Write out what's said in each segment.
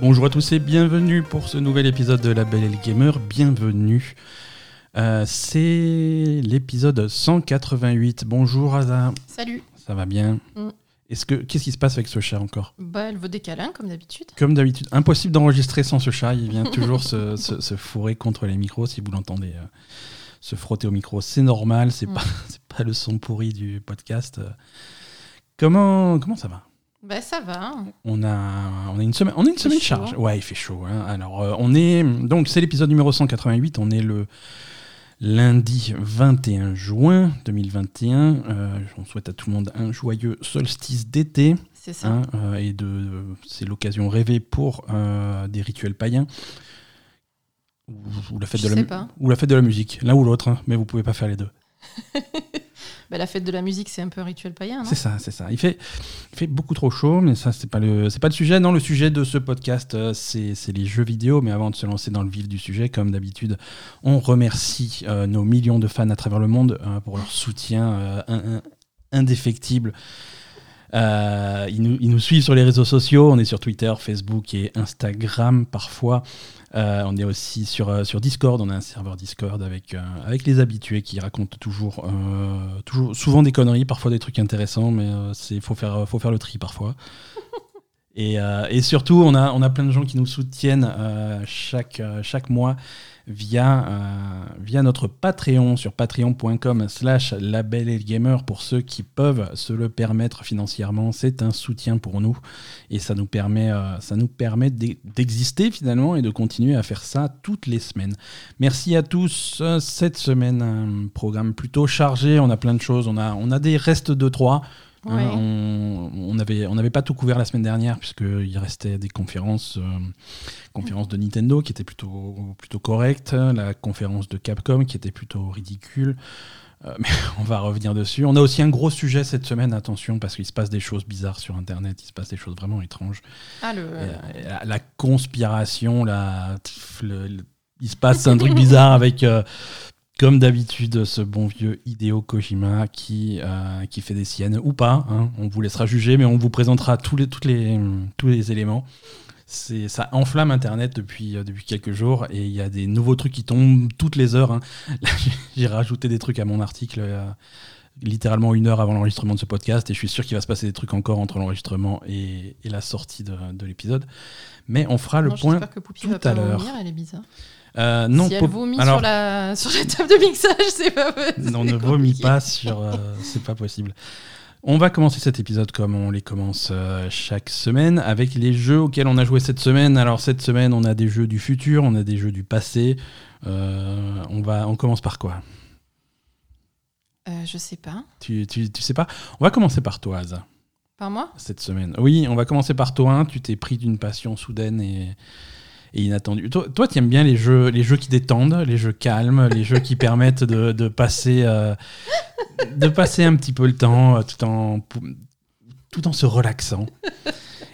Bonjour à tous et bienvenue pour ce nouvel épisode de La Belle et le Gamer. Bienvenue. Euh, c'est l'épisode 188. Bonjour Ada. Salut. Ça va bien Mm. Est-ce que qu'est-ce qui se passe avec ce chat encore Bah, elle veut des câlins, comme d'habitude. Comme d'habitude, impossible d'enregistrer sans ce chat. Il vient toujours se, se- se fourrer contre les micros. Si vous l'entendez euh, se frotter au micro, c'est normal. C'est Mm. pas c'est pas le son pourri du podcast. Euh, Comment comment ça va Bah, ça va. hein. On a, on a une semaine, on a une semaine chaud. charge. Ouais, il fait chaud. hein. Alors, euh, on est donc c'est l'épisode numéro 188. On est le lundi 21 juin 2021. Euh, on souhaite à tout le monde un joyeux solstice d'été. C'est ça. hein, euh, et de, c'est l'occasion rêvée pour euh, des rituels païens. Ou, ou la fête Je de la ou la fête de la musique, l'un ou l'autre, hein, mais vous pouvez pas faire les deux. Bah, la fête de la musique, c'est un peu un rituel païen, C'est ça, c'est ça. Il fait, beaucoup trop chaud, mais ça, c'est pas le, pas le sujet. Non, le sujet de ce podcast, euh, c'est, les jeux vidéo. Mais avant de se lancer dans le vif du sujet, comme d'habitude, on remercie euh, nos millions de fans à travers le monde euh, pour leur soutien in- in- indéfectible. Ils nous suivent sur les réseaux sociaux. On est sur Twitter, Facebook et Instagram parfois. Euh, on est aussi sur, euh, sur Discord. On a un serveur Discord avec, euh, avec les habitués qui racontent toujours, euh, toujours, souvent des conneries, parfois des trucs intéressants, mais il faut faire, faut faire le tri parfois. Et, et surtout, on a, on a plein de gens qui nous soutiennent chaque, chaque mois via, euh, via notre Patreon sur patreon.com slash label et le gamer pour ceux qui peuvent se le permettre financièrement. C'est un soutien pour nous et ça nous permet, euh, permet d'e- d'exister finalement et de continuer à faire ça toutes les semaines. Merci à tous. Euh, Cette semaine, un programme plutôt chargé. On a plein de choses. On a, on a des restes de 3. Hein, Ouais. on on n'avait on pas tout couvert la semaine dernière puisqu'il restait des conférences, euh, conférences de Nintendo qui étaient plutôt, plutôt correctes, la conférence de Capcom qui était plutôt ridicule. Euh, mais on va revenir dessus. On a aussi un gros sujet cette semaine, attention, parce qu'il se passe des choses bizarres sur Internet, il se passe des choses vraiment étranges. Ah, le. Euh, la, la conspiration, la, pff, le- le- il se passe un truc bizarre avec, euh, comme d'habitude, ce bon vieux Hideo Kojima qui, euh, qui fait des siennes ou pas. hein. on vous laissera juger, mais on vous présentera tous les, toutes les, tous les éléments. C'est, ça enflamme Internet depuis, euh, depuis quelques jours et il y a des nouveaux trucs qui tombent toutes les heures. hein. Là, j'ai- rajouté des trucs à mon article. euh, littéralement une heure avant l'enregistrement de ce podcast et je suis sûr qu'il va se passer des trucs encore entre l'enregistrement et, et la sortie de, de l'épisode. Mais on fera le point. Que tout va à l'heure. vomir, elle est bizarre. Euh, non, si elle vomit alors, sur, la... sur la table de mixage, c'est pas possible. on ne vomit pas sur. euh, c'est pas possible. On va commencer cet épisode comme on les commence euh, chaque semaine avec les jeux auxquels on a joué cette semaine. Alors cette semaine, on a des jeux du futur, on a des jeux du passé. On va, on commence par quoi? Je sais pas. tu, tu, tu sais pas? On va commencer par toi, Asa, Par moi? Cette semaine. Oui, on va commencer par toi. Tu t'es pris d'une passion soudaine et, et inattendue. Toi, toi, tu aimes bien les jeux, les jeux qui détendent, les jeux calmes, les jeux qui permettent de, de passer, euh, de passer un petit peu le temps euh, tout en, tout en se relaxant.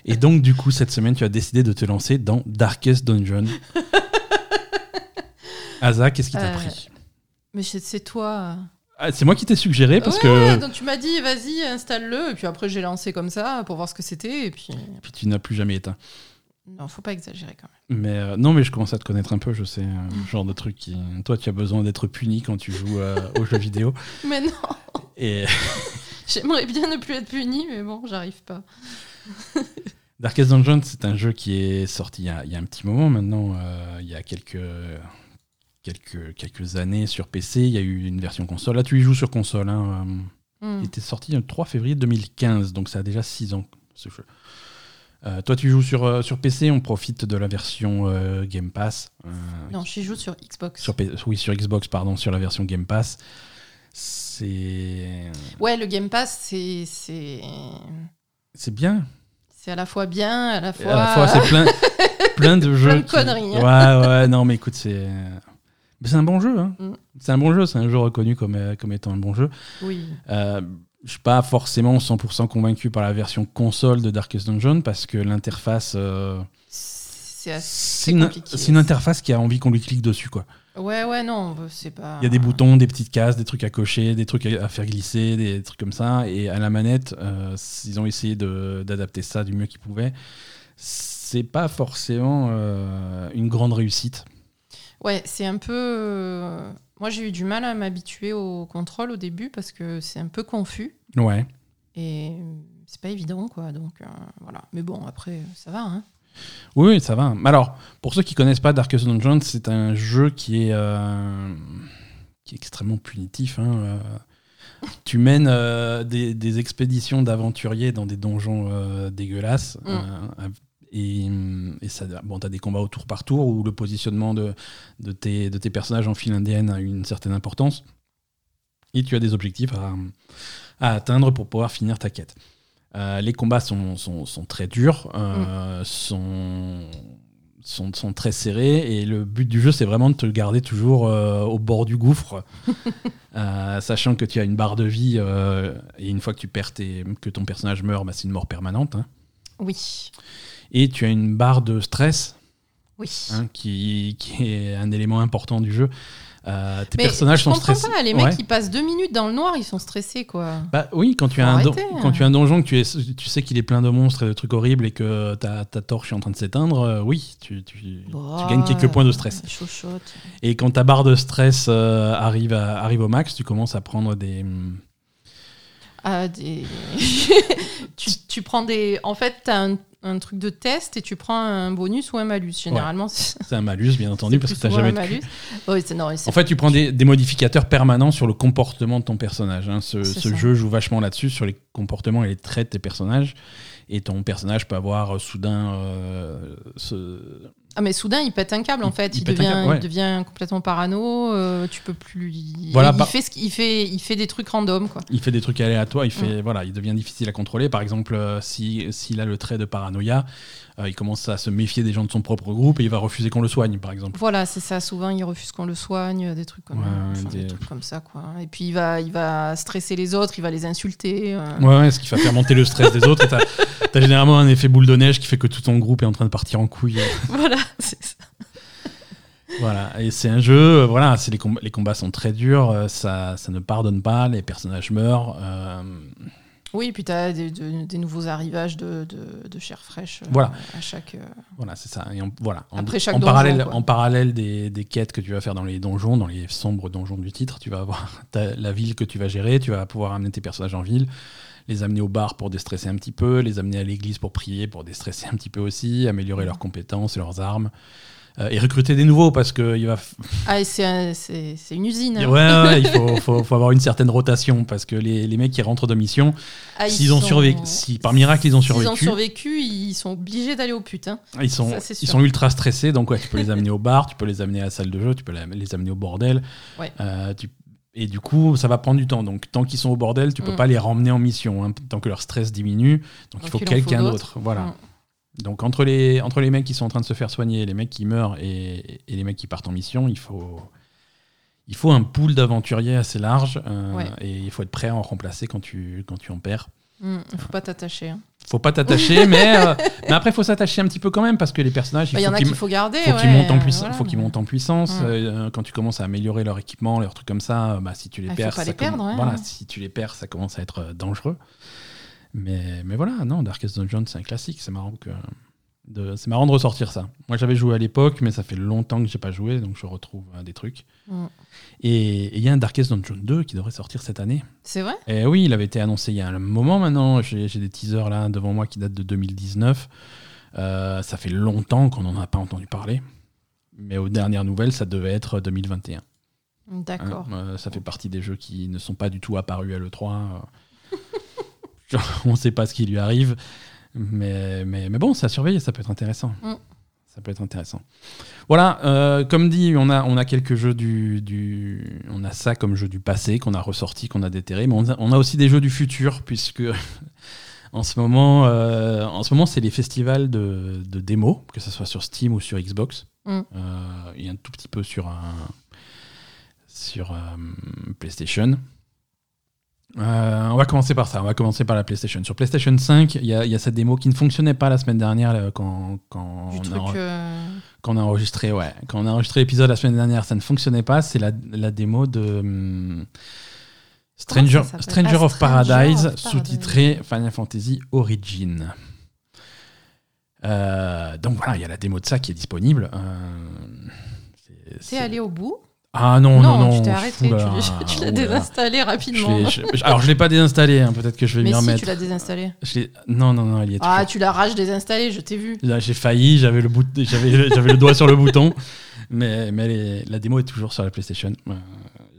Et donc, du coup, cette semaine, tu as décidé de te lancer dans Darkest Dungeon. Asa, qu'est-ce qui t'a Euh, pris? Mais c'est toi. Ah, C'est moi qui t'ai suggéré parce Ouais, que donc tu m'as dit, vas-y, installe-le. Et puis après, j'ai lancé comme ça pour voir ce que c'était. Et puis. puis tu n'as plus jamais éteint. Non, faut pas exagérer quand même. Mais euh, non, mais je commence à te connaître un peu. Je sais euh, le genre de truc qui. Toi, tu as besoin d'être puni quand tu joues euh, aux jeux vidéo. Mais non, Et j'aimerais bien ne plus être puni, mais bon, j'arrive pas. Darkest Dungeon, c'est un jeu qui est sorti il y a, il y a un petit moment maintenant. euh, il y a quelques quelques quelques années sur PC. Il y a eu une version console. Là, tu y joues sur console. Hein, Hmm. Il était sorti le 3 février 2015, donc ça a déjà 6 ans ce jeu. Euh, toi, tu joues sur, euh, sur PC, on profite de la version euh, Game Pass. Non, j'y joue sur Xbox. sur oui, sur Xbox, pardon, sur la version Game Pass. C'est Ouais, le Game Pass, c'est c'est bien. c'est à la fois bien, à la fois. À la fois, c'est plein, plein de jeux. Plein de qui- conneries, Ouais, ouais, non, mais écoute, c'est. C'est un bon jeu. Hein. Mm. C'est un bon jeu, c'est un jeu reconnu comme, comme étant un bon jeu. Oui. Je suis pas forcément 100% convaincu par la version console de Darkest Dungeon parce que l'interface. euh, C'est une, interface qui a envie qu'on lui clique dessus, quoi. Ouais, ouais, non, c'est pas. Il y a des boutons, des petites cases, des trucs à cocher, des trucs à faire glisser, des trucs comme ça. Et à la manette, euh, ils ont essayé d'adapter ça du mieux qu'ils pouvaient. c'est pas forcément euh, une grande réussite. Ouais, c'est un peu. Moi, j'ai eu du mal à m'habituer au contrôle au début parce que c'est un peu confus Ouais. et c'est pas évident, quoi. Donc euh, voilà. Mais bon, après, ça va. Hein. Oui, oui, ça va. Alors, pour ceux qui connaissent pas Darkest Dungeon, c'est un jeu qui est, euh, qui est extrêmement punitif. hein, euh. Tu mènes euh, des, des expéditions d'aventuriers dans des donjons euh, dégueulasses. Mm. euh, et, et ça, bon, tu as des combats au tour par tour où le positionnement de, de, tes, de tes personnages en file indienne a une certaine importance. Et tu as des objectifs à, à atteindre pour pouvoir finir ta quête. Euh, les combats sont, sont, sont très durs, euh, sont, sont, sont très serrés, et le but du jeu, c'est vraiment de te garder toujours euh, au bord du gouffre, sachant que tu as une barre de vie, et une fois que tu perds tes, que ton personnage meurt, bah, c'est une mort permanente. hein. Oui. Et tu as une barre de stress, Oui. hein, qui, qui est un élément important du jeu. Euh, tes Mais personnages je sont stressés. pas, les mecs Ouais. qui passent deux minutes dans le noir, ils sont stressés, quoi. Bah oui, quand tu as, un, quand hein. tu as un donjon, que tu, es, tu sais qu'il est plein de monstres et de trucs horribles et que ta, ta torche est en train de s'éteindre, euh, oui, tu, tu, tu Bah, gagnes quelques points de stress. Et quand ta barre de stress euh, arrive, à- arrive au max, tu commences à prendre des... hum, Ah, des... tu, tu prends des. En fait, tu as un, un truc de test et tu prends un bonus ou un malus. Généralement, c'est C'est un malus, bien entendu, parce que tu n'as jamais de malus. Oui, c'est non, En fait, tu prends des, des modificateurs permanents sur le comportement de ton personnage. hein. Ce, jeu joue vachement là-dessus, sur les comportements et les traits de tes personnages. Et ton personnage peut avoir euh, soudain euh, ce, Ah, mais soudain, il pète un câble, en fait. il devient, câble, ouais. il devient complètement parano. euh, tu peux plus. Voilà, il, par- fait ce qu'il- il, fait, il fait des trucs random, quoi. il fait des trucs aléatoires, il, Mm. fait, voilà, il devient difficile à contrôler. Par exemple, euh, si- s'il a le trait de paranoïa, euh, il commence à se méfier des gens de son propre groupe et il va refuser qu'on le soigne, par exemple. Voilà, c'est ça. Souvent, il refuse qu'on le soigne, des trucs comme, Ouais, enfin, des- des trucs comme ça, quoi. Et puis, il va, il va stresser les autres, il va les insulter. euh. Ouais, ouais, ce qui va faire monter le stress des autres. Et t'as as généralement un effet boule de neige qui fait que tout ton groupe est en train de partir en couille. Voilà, c'est ça. Voilà, et c'est un jeu, euh, voilà, les, combats, les combats sont très durs, euh, ça, ça ne pardonne pas, les personnages meurent. Oui, puis tu as des, de- des nouveaux arrivages de, de, de chair fraîche euh, Voilà. à chaque. euh, voilà, c'est ça. Et en, voilà, en, Après chaque en donjon, parallèle, quoi. en parallèle des, des quêtes que tu vas faire dans les donjons, dans les sombres donjons du titre, tu vas avoir la ville que tu vas gérer, tu vas pouvoir amener tes personnages en ville, les amener au bar pour déstresser un petit peu, les amener à l'église pour prier, pour déstresser un petit peu aussi, améliorer leurs compétences et leurs armes. Euh, et recruter des nouveaux parce que il va Ah, c'est un- une usine. Ouais, hein. ouais, ouais, il faut, faut- faut avoir une certaine rotation parce que les, les mecs qui rentrent de mission, Ah, ils s'ils ont sont- survécu, si par miracle ils ont S'ils ont survécu, survécu, ils sont obligés d'aller au putain. ils sont, Ça, ils sont ultra stressés. Donc ouais, tu peux les amener au bar, tu peux les amener à la salle de jeu, tu peux les amener au bordel. Ouais. Euh, tu- et du coup, ça va prendre du temps. Donc tant qu'ils sont au bordel, tu peux Mm. pas les ramener en mission. hein, tant que leur stress diminue, donc, il Donc, faut il en faut quelqu'un d'autre. Voilà. Mm. Donc entre les, entre les mecs qui sont en train de se faire soigner, les mecs qui meurent et, et les mecs qui partent en mission, il faut, il faut un pool d'aventuriers assez large euh, Ouais. et il faut être prêt à en remplacer quand tu, quand tu en perds. Mm, faut pas t'attacher. hein. Faut pas t'attacher, mais, euh, mais après faut s'attacher un petit peu quand même parce que les personnages, Bah, Il il y en faut a qu'il faut garder. faut qu'ils ouais, montent en puissance. voilà, faut qu'ils montent en puissance. Mm. Euh, quand tu commences à améliorer leur équipement, leurs trucs comme ça, bah, si tu les Ah, il faut perds, pas ça les perdre, comm- ouais, voilà, ouais. si tu les perds, ça commence à être euh, dangereux. Mais, mais voilà, non, Darkest Dungeon, c'est un classique. C'est marrant que de, c'est marrant de ressortir ça. Moi, j'avais joué à l'époque, mais ça fait longtemps que j'ai pas joué, donc je retrouve euh, des trucs. Mm. Et il y a un Darkest Dungeon 2 qui devrait sortir cette année. C'est vrai? Et oui, il avait été annoncé il y a un moment maintenant. J'ai des teasers là devant moi qui datent de 2019. Euh, ça fait longtemps qu'on n'en a pas entendu parler. Mais aux dernières nouvelles, ça devait être 2021. hein. D'accord. Euh, ça fait partie des jeux qui ne sont pas du tout apparus à l'E3. Euh. Genre, On ne sait pas ce qui lui arrive. Mais, mais, mais bon, c'est à surveiller, ça peut être intéressant. Mm. Ça peut être intéressant. Voilà, euh, comme dit, on a, on a quelques jeux du, du. On a ça comme jeu du passé qu'on a ressorti, qu'on a déterré, mais on a, on a aussi des jeux du futur, puisque en ce moment, euh, en ce moment c'est les festivals de, de démos, que ce soit sur Steam ou sur Xbox. Mm. Euh, et un tout petit peu sur, un, sur euh, PlayStation. Euh, on va commencer par ça, on va commencer par la PlayStation. Sur PlayStation 5, il y, a il y a cette démo qui ne fonctionnait pas la semaine dernière là, quand, quand, Du on a, euh, quand on a enregistré, ouais. Quand on a enregistré l'épisode la semaine dernière, ça ne fonctionnait pas. C'est la, la démo de hum, Stranger, Ah, of Stranger Paradise, of Paradise. sous-titré Final Fantasy Origin. Euh, donc voilà, il y a la démo de ça qui est disponible. Euh, c'est- allé au bout? Ah non, non, non. tu t'es arrêté, tu l'as- tu l'as oula. désinstallé Je rapidement. l'ai- je- alors je l'ai pas désinstallé, hein, peut-être que je vais Mais m'y si, remettre. tu l'as désinstallé. Je l'ai- non, non, non, elle y est Ah, tu l'as rage désinstallé, je t'ai vu. Là, J'ai failli, j'avais le, bout- j'avais, j'avais le doigt sur le bouton, mais, mais la démo est toujours sur la PlayStation. Euh,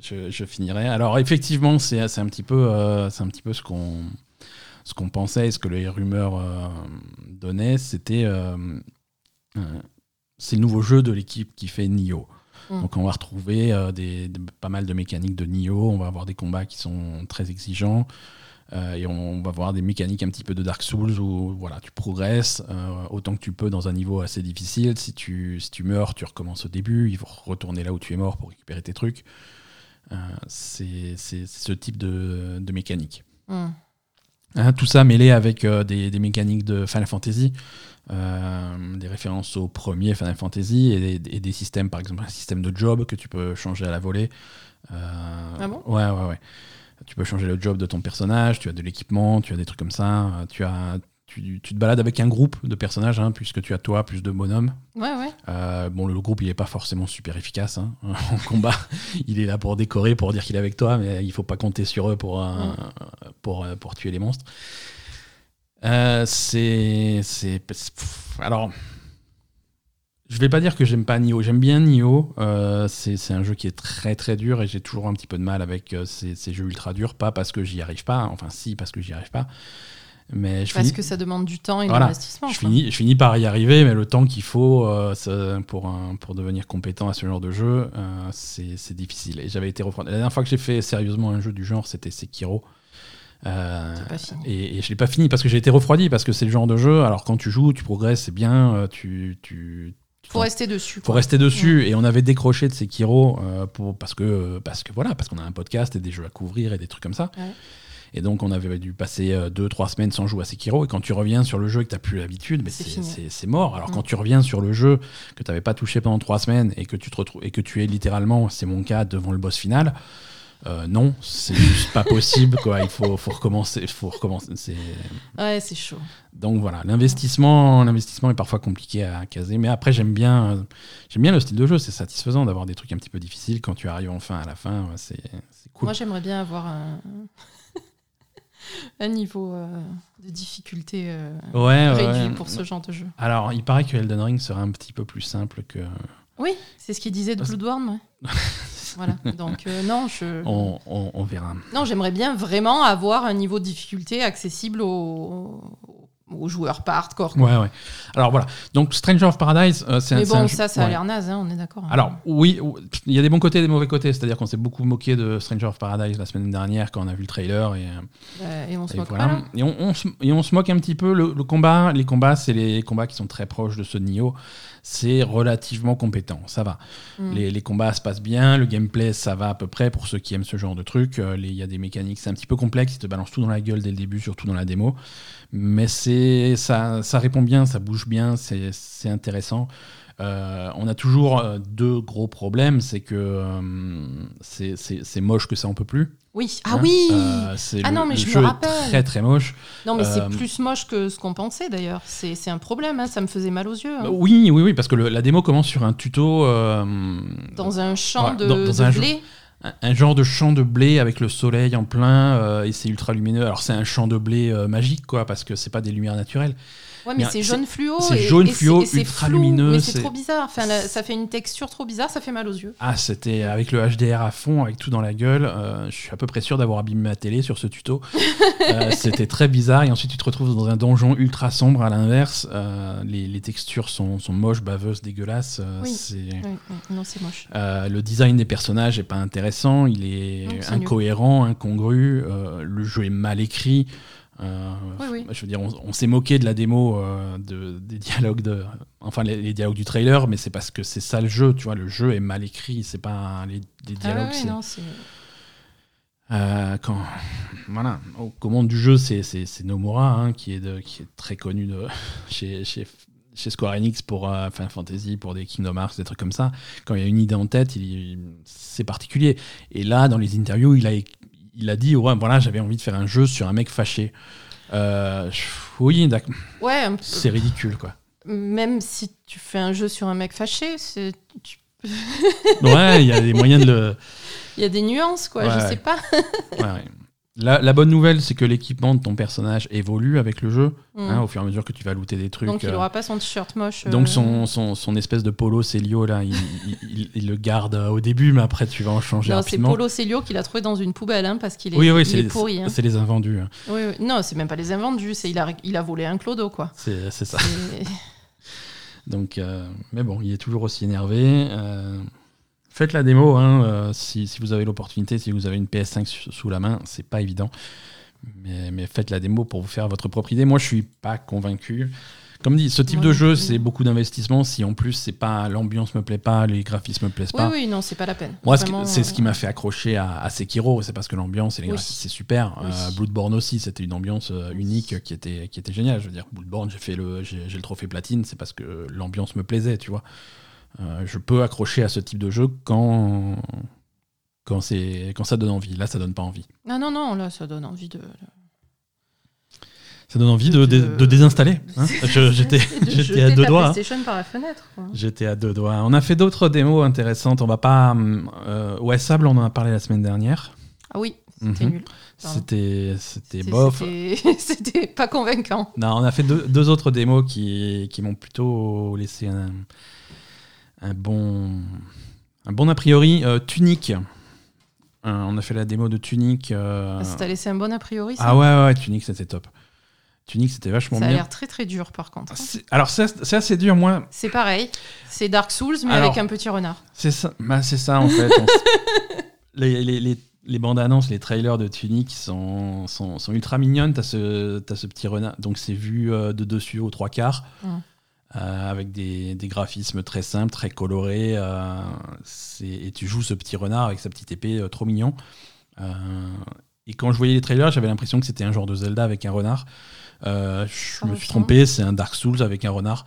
je, je finirai. Alors effectivement, c'est, c'est un petit peu, euh, c'est un petit peu ce qu'on, ce qu'on pensait, et ce que les rumeurs euh, donnaient, c'était, euh, c'est le nouveau jeu de l'équipe qui fait Nioh. Mm. Donc on va retrouver euh, des, des- pas mal de mécaniques de Nioh, on va avoir des combats qui sont très exigeants. Euh, et on va voir des mécaniques un petit peu de Dark Souls où voilà, tu progresses euh, autant que tu peux dans un niveau assez difficile. Si tu, si tu meurs, tu recommences au début. Il faut retourner là où tu es mort pour récupérer tes trucs. C'est ce type de, de mécanique. Hmm. Hein, tout ça mêlé avec des, des mécaniques de Final Fantasy, euh, des références au premier Final Fantasy et des, et des systèmes, par exemple un système de job que tu peux changer à la volée. Euh, Ah bon? Ouais, ouais, ouais. Tu peux changer le job de ton personnage, tu as de l'équipement, tu as des trucs comme ça. euh, Tu, as, tu, tu te balades avec un groupe de personnages, hein, puisque tu as toi plus de bonhommes. Ouais, ouais. Euh, bon, le groupe, il n'est pas forcément super efficace hein, en combat. Il est là pour décorer, pour dire qu'il est avec toi, mais il faut pas compter sur eux pour, euh, pour, pour tuer les monstres. Euh, c'est. Alors. Je vais pas dire que j'aime pas Nioh. J'aime bien Nioh. Euh, c'est un jeu qui est très très dur et j'ai toujours un petit peu de mal avec euh, ces, ces jeux ultra durs. Pas parce que j'y arrive pas, enfin si, parce que j'y arrive pas. Mais je Parce finis- que ça demande du temps et de Voilà. l'investissement. je finis, je finis par y arriver, mais le temps qu'il faut euh, ça- pour, un- pour devenir compétent à ce genre de jeu, euh, c'est difficile. Et j'avais été refroidi. La dernière fois que j'ai fait sérieusement un jeu du genre, c'était Sekiro. Euh, C'est pas fini. et, et je l'ai pas fini parce que j'ai été refroidi, parce que c'est le genre de jeu. Alors quand tu joues, tu progresses, c'est bien. euh, Tu, tu, Faut rester dessus. faut quoi. rester dessus. Et on avait décroché de Sekiro euh, pour, parce, que, parce que voilà, parce qu'on a un podcast et des jeux à couvrir et des trucs comme ça. Ouais. Et donc on avait dû passer 2-3 semaines sans jouer à Sekiro. Et quand tu reviens sur le jeu et que tu plus l'habitude, mais c'est mort. Alors Mm. quand tu reviens sur le jeu que tu n'avais pas touché pendant 3 semaines et que tu, te retrouves, et que tu es littéralement, c'est mon cas, devant le boss final. Euh, non, c'est juste pas possible. Quoi. Il faut, faut recommencer. Faut recommencer. C'est- Ouais, c'est chaud. donc voilà, l'investissement, l'investissement est parfois compliqué à caser, mais après j'aime bien, euh, j'aime bien le style de jeu. C'est satisfaisant d'avoir des trucs un petit peu difficiles quand tu arrives enfin à la fin. C'est c'est cool. Moi, j'aimerais bien avoir un, un niveau euh, de difficulté euh, ouais, réduit ouais. pour ce genre de jeu. Alors, il paraît que Elden Ring serait un petit peu plus simple que. Oui, c'est ce qu'il disait de Bloodborne. voilà. Donc, euh, non, je. On, on- on verra. Non, j'aimerais bien vraiment avoir un niveau de difficulté accessible aux, aux joueurs pas hardcore. Ouais, ouais. Alors voilà. Donc Stranger of Paradise, euh, c'est un. Mais un bon, ça, ça a ouais. l'air naze, hein, on est d'accord. Alors oui, il y a des bons côtés et des mauvais côtés. C'est-à-dire qu'on s'est beaucoup moqué de Stranger of Paradise la semaine dernière quand on a vu le trailer et. Euh, et on se Et moque voilà. pas là Et on, on se, et on se moque un petit peu. Le, le combat, les combats, c'est les combats qui sont très proches de ceux de Nioh. C'est relativement compétent, ça va. Mm. Les, les combats se passent bien, le gameplay, ça va à peu près pour ceux qui aiment ce genre de truc. Euh, Il y a des mécaniques, c'est un petit peu complexe, ils te balancent tout dans la gueule dès le début, surtout dans la démo. Mais c'est ça, ça répond bien, ça bouge bien, c'est intéressant. Euh, on a toujours euh, deux gros problèmes, c'est que euh, c'est moche que ça en peut plus. Oui. Ah hein. oui Euh, Ah le- non, mais le je me jeu est rappelle. très très moche. Non, mais euh, c'est plus moche que ce qu'on pensait d'ailleurs. C'est un problème, hein, ça me faisait mal aux yeux. hein. Bah Oui, oui, oui, parce que le- la démo commence sur un tuto. euh, Dans un champ ouais, de, dans- dans de un blé. un, un genre de champ de blé avec le soleil en plein euh, et c'est ultra lumineux. Alors c'est un champ de blé euh, magique, quoi, parce que c'est pas des lumières naturelles. Ouais, mais Mais c'est jaune fluo. c'est et- jaune et fluo, et ultra flou, lumineux, Mais c'est trop bizarre. Enfin, la- ça fait une texture trop bizarre, ça fait mal aux yeux. Ah, c'était avec le HDR à fond, avec tout dans la gueule. euh, je suis à peu près sûr d'avoir abîmé ma télé sur ce tuto. Euh, c'était très bizarre. Et ensuite, tu te retrouves dans un donjon ultra sombre à l'inverse. Euh, les, les textures sont, sont moches, baveuses, dégueulasses. Oui. c'est- Oui, non, c'est moche. Le design des personnages est pas intéressant, il est Non, incohérent, incongru, le jeu est mal écrit. Euh, Oui, oui. Je veux dire, on, on s'est moqué de la démo, euh, de, des dialogues de, enfin les, les dialogues du trailer, mais c'est parce que c'est ça le jeu, tu vois, le jeu est mal écrit, c'est pas les, les Ah dialogues. ouais, non, euh, quand, voilà, aux commandes du jeu, c'est, Nomura hein, qui, est de, qui est très connu de, chez, chez, chez Square Enix pour Final Fantasy, pour des Kingdom Hearts, des trucs comme ça. Quand il y a une idée en tête, c'est particulier. Et là, dans les interviews, il a, il a dit ouais, voilà, j'avais envie de faire un jeu sur un mec fâché. Euh, oui, d'accord, Ouais, c'est ridicule quoi. Même si tu fais un jeu sur un mec fâché, tu... ouais, il y a des moyens de le. Il y a des nuances, quoi, je sais pas. ouais, la, bonne nouvelle, c'est que l'équipement de ton personnage évolue avec le jeu, mm. hein, au fur et à mesure que tu vas looter des trucs. Donc il n'aura euh, pas son t-shirt moche. Donc euh. son, son, espèce de polo Célio, là, il, le garde au début, mais après tu vas en changer non, c'est polo Célio qu'il a trouvé dans une poubelle, hein, parce qu'il est, oui, oui, c'est, pourri. Hein. C'est les invendus. Oui, oui. Non, c'est même pas les invendus, c'est il a, il a volé un clodo, quoi. C'est, ça. Donc, euh, mais bon, il est toujours aussi énervé. Faites la démo hein, euh, si, vous avez l'opportunité, si vous avez une PS5 sous la main, c'est pas évident. Mais, faites la démo pour vous faire votre propre idée. Moi, je suis pas convaincu. Comme dit, ce type de jeu, c'est beaucoup d'investissement. Si en plus, c'est pas l'ambiance me plaît pas, les graphismes me plaisent pas. Oui, oui, non, c'est pas la peine. Moi, c'est ce qui m'a fait accrocher à, Sekiro. C'est parce que l'ambiance et les graphismes, c'est super. Euh, Bloodborne aussi, c'était une ambiance euh, unique qui était, qui était géniale. Je veux dire, Bloodborne, j'ai le, j'ai le trophée platine, c'est parce que l'ambiance me plaisait, tu vois. Euh, je peux accrocher à ce type de jeu quand, quand, quand ça donne envie. Là, ça donne pas envie. Non, non, non, là, ça donne envie de. Ça donne envie de, de, désinstaller. Hein. J'étais à deux doigts. Hein. par la fenêtre. J'étais à deux doigts. On a fait d'autres démos intéressantes. On va pas. Euh, ouais, Sable, on en a parlé la semaine dernière. Ah oui, c'était mhm. nul. C'était, c'était bof. C'était pas convaincant. Non, on a fait deux, deux autres démos qui, qui m'ont plutôt laissé un, un bon, un bon a priori. Euh, Tunic. Euh, on a fait la démo de Tunic. Euh... Ah, ça t'a laissé un bon a priori Ah ouais, ouais, Tunic, c'était top. Tunic, c'était vachement bien. Ça a l'air très très dur par contre. Alors c'est assez dur, moi. C'est pareil. C'est Dark Souls, mais avec un petit renard. C'est ça, bah, c'est ça en fait. les, les, les, bandes annonces, les trailers de Tunic sont, sont, sont ultra mignonnes. T'as ce, as ce petit renard. Donc c'est vu euh, de dessus aux trois quarts. Hum. Euh, avec des, graphismes très simples, très colorés. Euh, et tu joues ce petit renard avec sa petite épée, euh, trop mignon. et quand je voyais les trailers, j'avais l'impression que c'était un genre de Zelda avec un renard. je me suis trompé, c'est un Dark Souls avec un renard.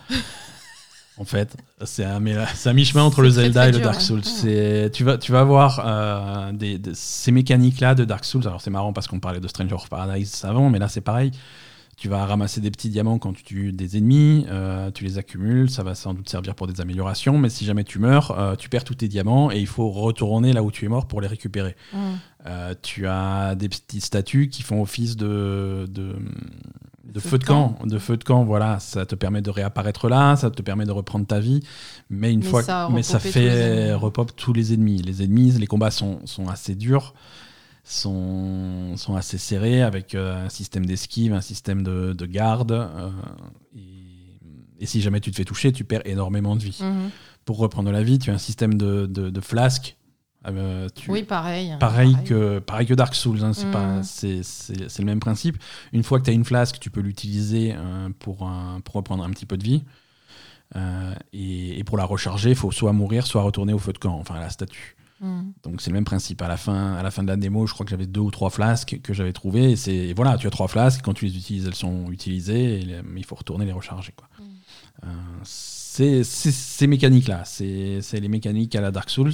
en fait, c'est un, un mi-chemin entre le Zelda et le Dark Souls. Tu, vas, tu vas voir ces mécaniques-là de Dark Souls. Alors c'est marrant parce qu'on parlait de Stranger of Paradise avant, mais là c'est pareil. Tu vas ramasser des petits diamants quand tu tues des ennemis, euh, tu les accumules, ça va sans doute servir pour des améliorations, mais si jamais tu meurs, euh, tu perds tous tes diamants et il faut retourner là où tu es mort pour les récupérer. Mmh. Euh, tu as des petites statues qui font office de, de, feu, de camp. De feu de camp, voilà, ça te permet de réapparaître là, ça te permet de reprendre ta vie, mais une fois, ça mais ça fait repop tous les ennemis. Les ennemis, les combats sont, sont assez durs sont, sont assez serrés avec euh, un système d'esquive, un système de, de garde. Euh, et, si jamais tu te fais toucher, tu perds énormément de vie. Mhm. Pour reprendre la vie, tu as un système de, de, flasque. Euh, oui, pareil, pareil, Que, pareil que Dark Souls, hein, c'est le même principe. Une fois que tu as une flasque, tu peux l'utiliser pour, pour reprendre un petit peu de vie. et, et, pour la recharger, il faut soit mourir, soit retourner au feu de camp, enfin à la statue. Mm. Donc c'est le même principe. À la, fin, à la fin de la démo, je crois que j'avais deux ou trois flasques que j'avais trouvées. Et c'est voilà, tu as trois flasques. Quand tu les utilises, elles sont utilisées. mais il faut retourner les recharger. Quoi. Mm. Euh, c'est ces mécaniques-là. C'est les mécaniques à la Dark Souls.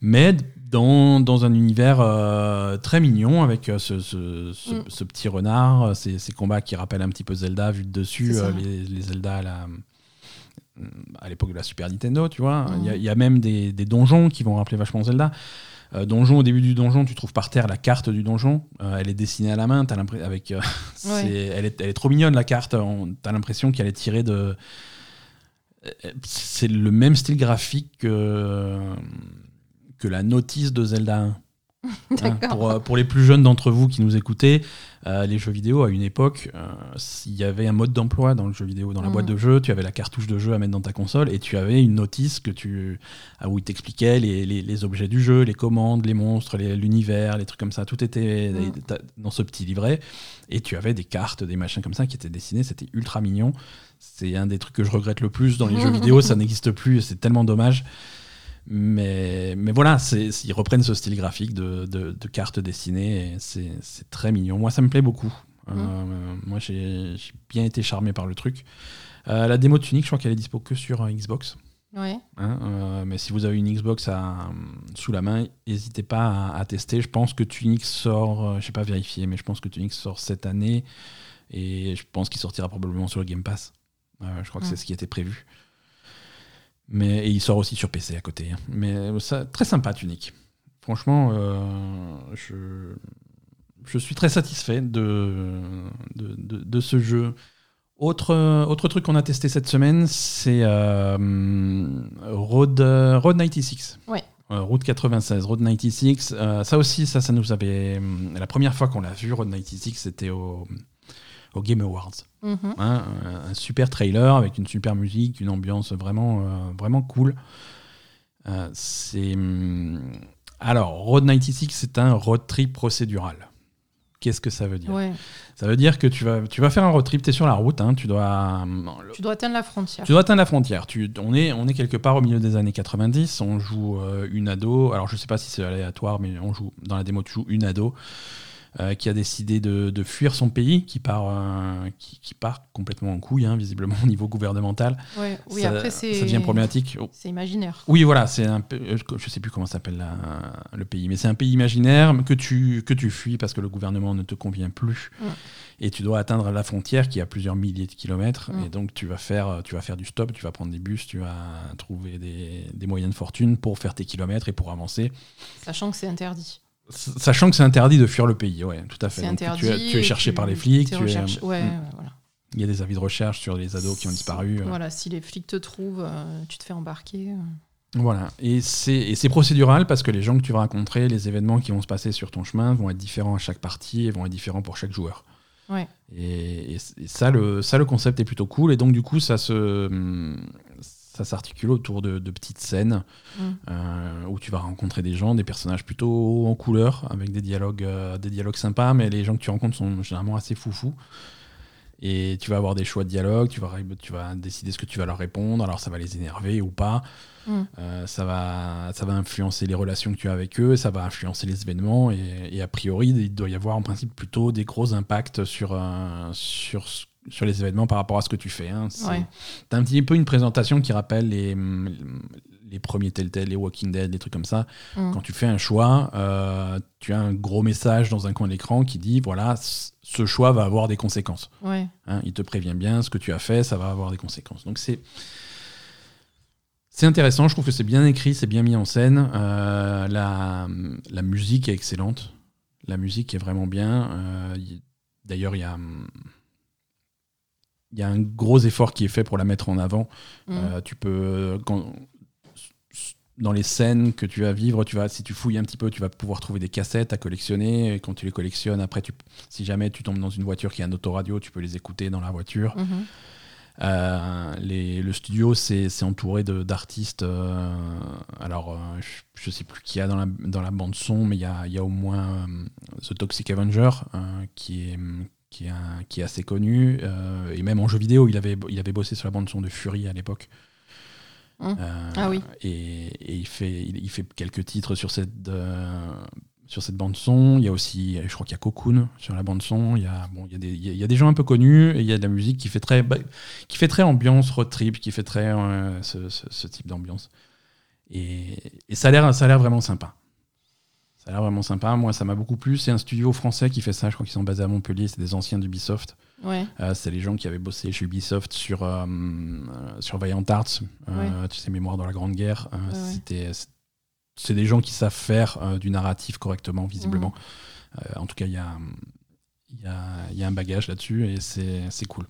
Mais dans, dans un univers euh, très mignon avec euh, ce, ce, mm. ce, petit renard, ces, ces, combats qui rappellent un petit peu Zelda vu de dessus, les, les, Zelda à la euh, à l'époque de la Super Nintendo, tu vois. Il y, a même des, donjons qui vont rappeler vachement Zelda. Euh, donjon, au début du donjon, tu trouves par terre la carte du donjon. Euh, elle est dessinée à la main. As avec, elle, est, elle, est, trop mignonne, la carte. Tu as l'impression qu'elle est tirée de. C'est le même style graphique que, que la notice de Zelda 1. Hein, pour, euh, pour, les plus jeunes d'entre vous qui nous écoutez, euh, les jeux vidéo, à une époque, euh, s'il y avait un mode d'emploi dans le jeu vidéo, dans la boîte mm. de jeu, tu avais la cartouche de jeu à mettre dans ta console et tu avais une notice que tu, où il t'expliquait les, les, objets du jeu, les commandes, les monstres, l'univers, les, trucs comme ça. Tout était mm. dans ce petit livret et tu avais des cartes, des machins comme ça qui étaient dessinés. C'était ultra mignon. C'est un des trucs que je regrette le plus dans les jeux vidéo. Ça n'existe plus c'est tellement dommage. Mais, mais voilà, ils reprennent ce style graphique de, de, cartes dessinées et c'est très mignon. Moi, ça me plaît beaucoup. Euh, mmh. moi, j'ai bien été charmé par le truc. Euh, la démo de Tunic, je crois qu'elle est dispo que sur euh, Xbox. Ouais. Hein, mais si vous avez une Xbox à, sous la main, n'hésitez pas à, tester. Je pense que Tunic sort, je sais pas vérifier, mais je pense que Tunic sort cette année et je pense qu'il sortira probablement sur le Game Pass. je crois que c'est ce qui était prévu. Mais et il sort aussi sur PC à côté. Hein. Mais ça, très sympa, Tunic. Franchement, je, je suis très satisfait de, de, de, ce jeu. Autre, autre truc qu'on a testé cette semaine, c'est Road, Road 96. Ouais. Euh, Route 96, Road 96. Euh, ça aussi, ça, ça nous avait. Euh, la première fois qu'on l'a vu, Road 96, c'était au, au Game Awards. Mhm. Hein, un, super trailer avec une super musique, une ambiance vraiment, vraiment cool. c'est. Hum, alors, Road 96, c'est un road trip procédural. Qu'est-ce que ça veut dire? Ça veut dire que tu vas, tu vas faire un road trip, tu es sur la route, hein, tu dois... Tu dois atteindre la frontière. Tu dois atteindre la frontière. Tu, on, est, on est quelque part au milieu des années 90, on joue euh, une ado, alors je sais pas si c'est aléatoire, mais on joue, dans la démo tu joues une ado, euh, qui a décidé de, fuir son pays, qui part, euh, qui, part complètement en couille, hein, visiblement au niveau gouvernemental. oui, ça, après. Ça devient problématique. C'est imaginaire. Oui, voilà, c'est un euh, je sais plus comment s'appelle le pays, mais c'est un pays imaginaire que tu, que tu fuis parce que le gouvernement ne te convient plus. Et tu dois atteindre la frontière qui a plusieurs milliers de kilomètres. Et donc tu vas, faire, tu vas faire du stop, tu vas prendre des bus, tu vas trouver des, des moyens de fortune pour faire tes kilomètres et pour avancer. Sachant que c'est interdit. Sachant que c'est interdit de fuir le pays, ouais, tout à fait. tu, es, cherché par les flics. Tu es, ouais, hmm. voilà. Il y a des avis de recherche sur les ados qui ont disparu. Voilà, si les flics te trouvent, euh, tu te fais embarquer. Euh. Voilà, et c'est procédural parce que les gens que tu vas rencontrer, les événements qui vont se passer sur ton chemin vont être différents à chaque partie et vont être différents pour chaque joueur. Ouais. Et, et, ça, le, ça, le concept est plutôt cool. Et donc, du coup, ça se, ça s'articule autour de, petites scènes mm. euh, où tu vas rencontrer des gens, des personnages plutôt en couleur, avec des dialogues, euh, des dialogues sympas, mais les gens que tu rencontres sont généralement assez foufous. Et tu vas avoir des choix de dialogue, tu vas, tu vas décider ce que tu vas leur répondre, alors ça va les énerver ou pas. Mm. Euh, ça, va, ça va influencer les relations que tu as avec eux, ça va influencer les événements, et, a priori, il doit y avoir en principe plutôt des gros impacts sur, sur ce sur les événements par rapport à ce que tu fais. Hein. T'as un petit peu une présentation qui rappelle les, les premiers Telltale, les Walking Dead, des trucs comme ça. Mm. Quand tu fais un choix, euh, tu as un gros message dans un coin de l'écran qui dit voilà, ce choix va avoir des conséquences. Hein, il te prévient bien, ce que tu as fait, ça va avoir des conséquences. Donc c'est. C'est intéressant, je trouve que c'est bien écrit, c'est bien mis en scène. Euh, la, la, musique est excellente. La musique est vraiment bien. Euh, d'ailleurs, il y a il y a un gros effort qui est fait pour la mettre en avant. Mm. Euh, tu peux, dans les scènes que tu vas vivre, tu vas, si tu fouilles un petit peu, tu vas pouvoir trouver des cassettes à collectionner. Et quand tu les collectionnes, après, tu, si jamais tu tombes dans une voiture qui a un autoradio, tu peux les écouter dans la voiture. Mm-hmm. Euh, les, le studio, c'est entouré d'artistes. Euh, alors, je, ne sais plus qui y a dans la, dans la bande son, mais il y a, y a, au moins The Toxic Avenger qui est qui est, qui est assez connu. Euh, et même en jeu vidéo, il avait, il avait bossé sur la bande-son de Fury à l'époque. Hum. Euh, ah oui. Et, il, fait, il, fait quelques titres sur cette, euh, sur cette bande-son. Il y a aussi, je crois qu'il y a Cocoon sur la bande-son. Il, y a, bon, il, y a des, il y a des gens un peu connus et il y a de la musique qui fait très, bah, qui fait très ambiance road trip, qui fait très ce, ce, type d'ambiance. Et, et ça a l'air vraiment sympa. Ça a l'air vraiment sympa. Moi, ça m'a beaucoup plu. C'est un studio français qui fait ça. Je crois qu'ils sont basés à Montpellier. C'est des anciens d'Ubisoft. Ouais. Euh, c'est les gens qui avaient bossé chez Ubisoft sur, euh, sur Valiant Arts. Euh, Tu sais, Mémoire dans la Grande Guerre. C'était, c'est des gens qui savent faire du narratif correctement, visiblement. Mhm. en tout cas, il y a, y, a, y a un bagage là-dessus et c'est cool.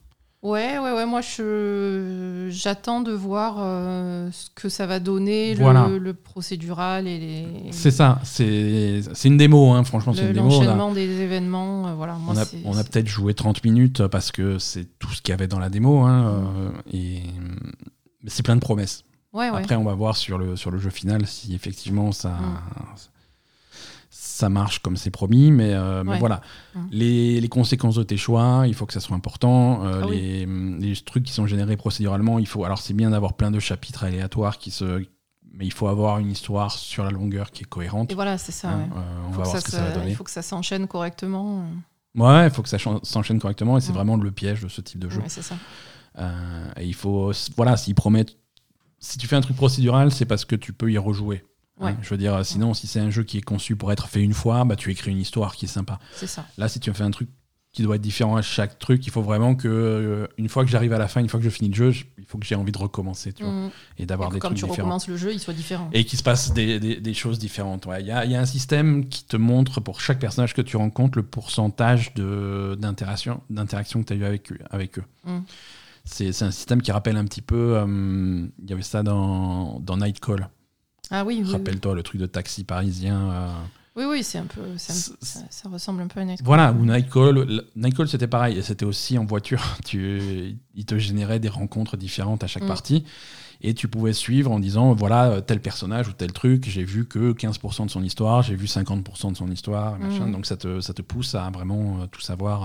Ouais, ouais, ouais. Moi, je j'attends de voir euh, ce que ça va donner, le, procédural et les. C'est ça. C'est une démo, hein, franchement, c'est une démo. L'enchaînement des événements, euh, voilà. on a, on a peut-être joué 30 minutes parce que c'est tout ce qu'il y avait dans la démo, hein, euh, et c'est plein de promesses. Ouais, Après, on va voir sur le sur le jeu final si effectivement ça. Mm ça marche comme c'est promis, mais, euh, voilà. Les, conséquences de tes choix, il faut que ça soit important. Euh, ah les, trucs qui sont générés procéduralement, il faut. Alors, c'est bien d'avoir plein de chapitres aléatoires qui se. Mais il faut avoir une histoire sur la longueur qui est cohérente. Et voilà, c'est ça. Hein, euh, on va voir ce que ça va donner. Il faut que ça s'enchaîne correctement. Ouais, il faut que ça s'enchaîne correctement et c'est vraiment le piège de ce type de jeu. c'est ça. et il faut. Voilà, s'ils promettent. Si tu fais un truc procédural, c'est parce que tu peux y rejouer. Je veux dire, sinon, si c'est un jeu qui est conçu pour être fait une fois, bah, tu écris une histoire qui est sympa. C'est ça. Là, si tu fais un truc qui doit être différent à chaque truc. Il faut vraiment que, euh, une fois que j'arrive à la fin, une fois que je finis le jeu, il faut que j'ai envie de recommencer, tu vois, Mhm. et d'avoir des Quand trucs tu différents. recommences le jeu, il soit différent. Et qu'il se passe des, des- des choses différentes. Ouais. Il y, a, il y a un système qui te montre pour chaque personnage que tu rencontres le pourcentage d'interaction que tu as eu avec, eux- avec eux. Mm. C'est c'est un système qui rappelle un petit peu. euh, il y avait ça dans, dans Nightcall. Ah oui, oui. oui. Rappelle-toi le truc de taxi parisien. euh, Oui, oui, c'est un peu. ça, ça ressemble un peu à une Voilà, ou Nightcall, Nightcall c'était pareil, c'était aussi en voiture. Tu, il te générait des rencontres différentes à chaque Mm. partie, et tu pouvais suivre en disant voilà, tel personnage ou tel truc, j'ai vu que 15% de son histoire, j'ai vu 50% de son histoire, machin. Mm. donc ça te, ça te pousse à vraiment euh, tout savoir.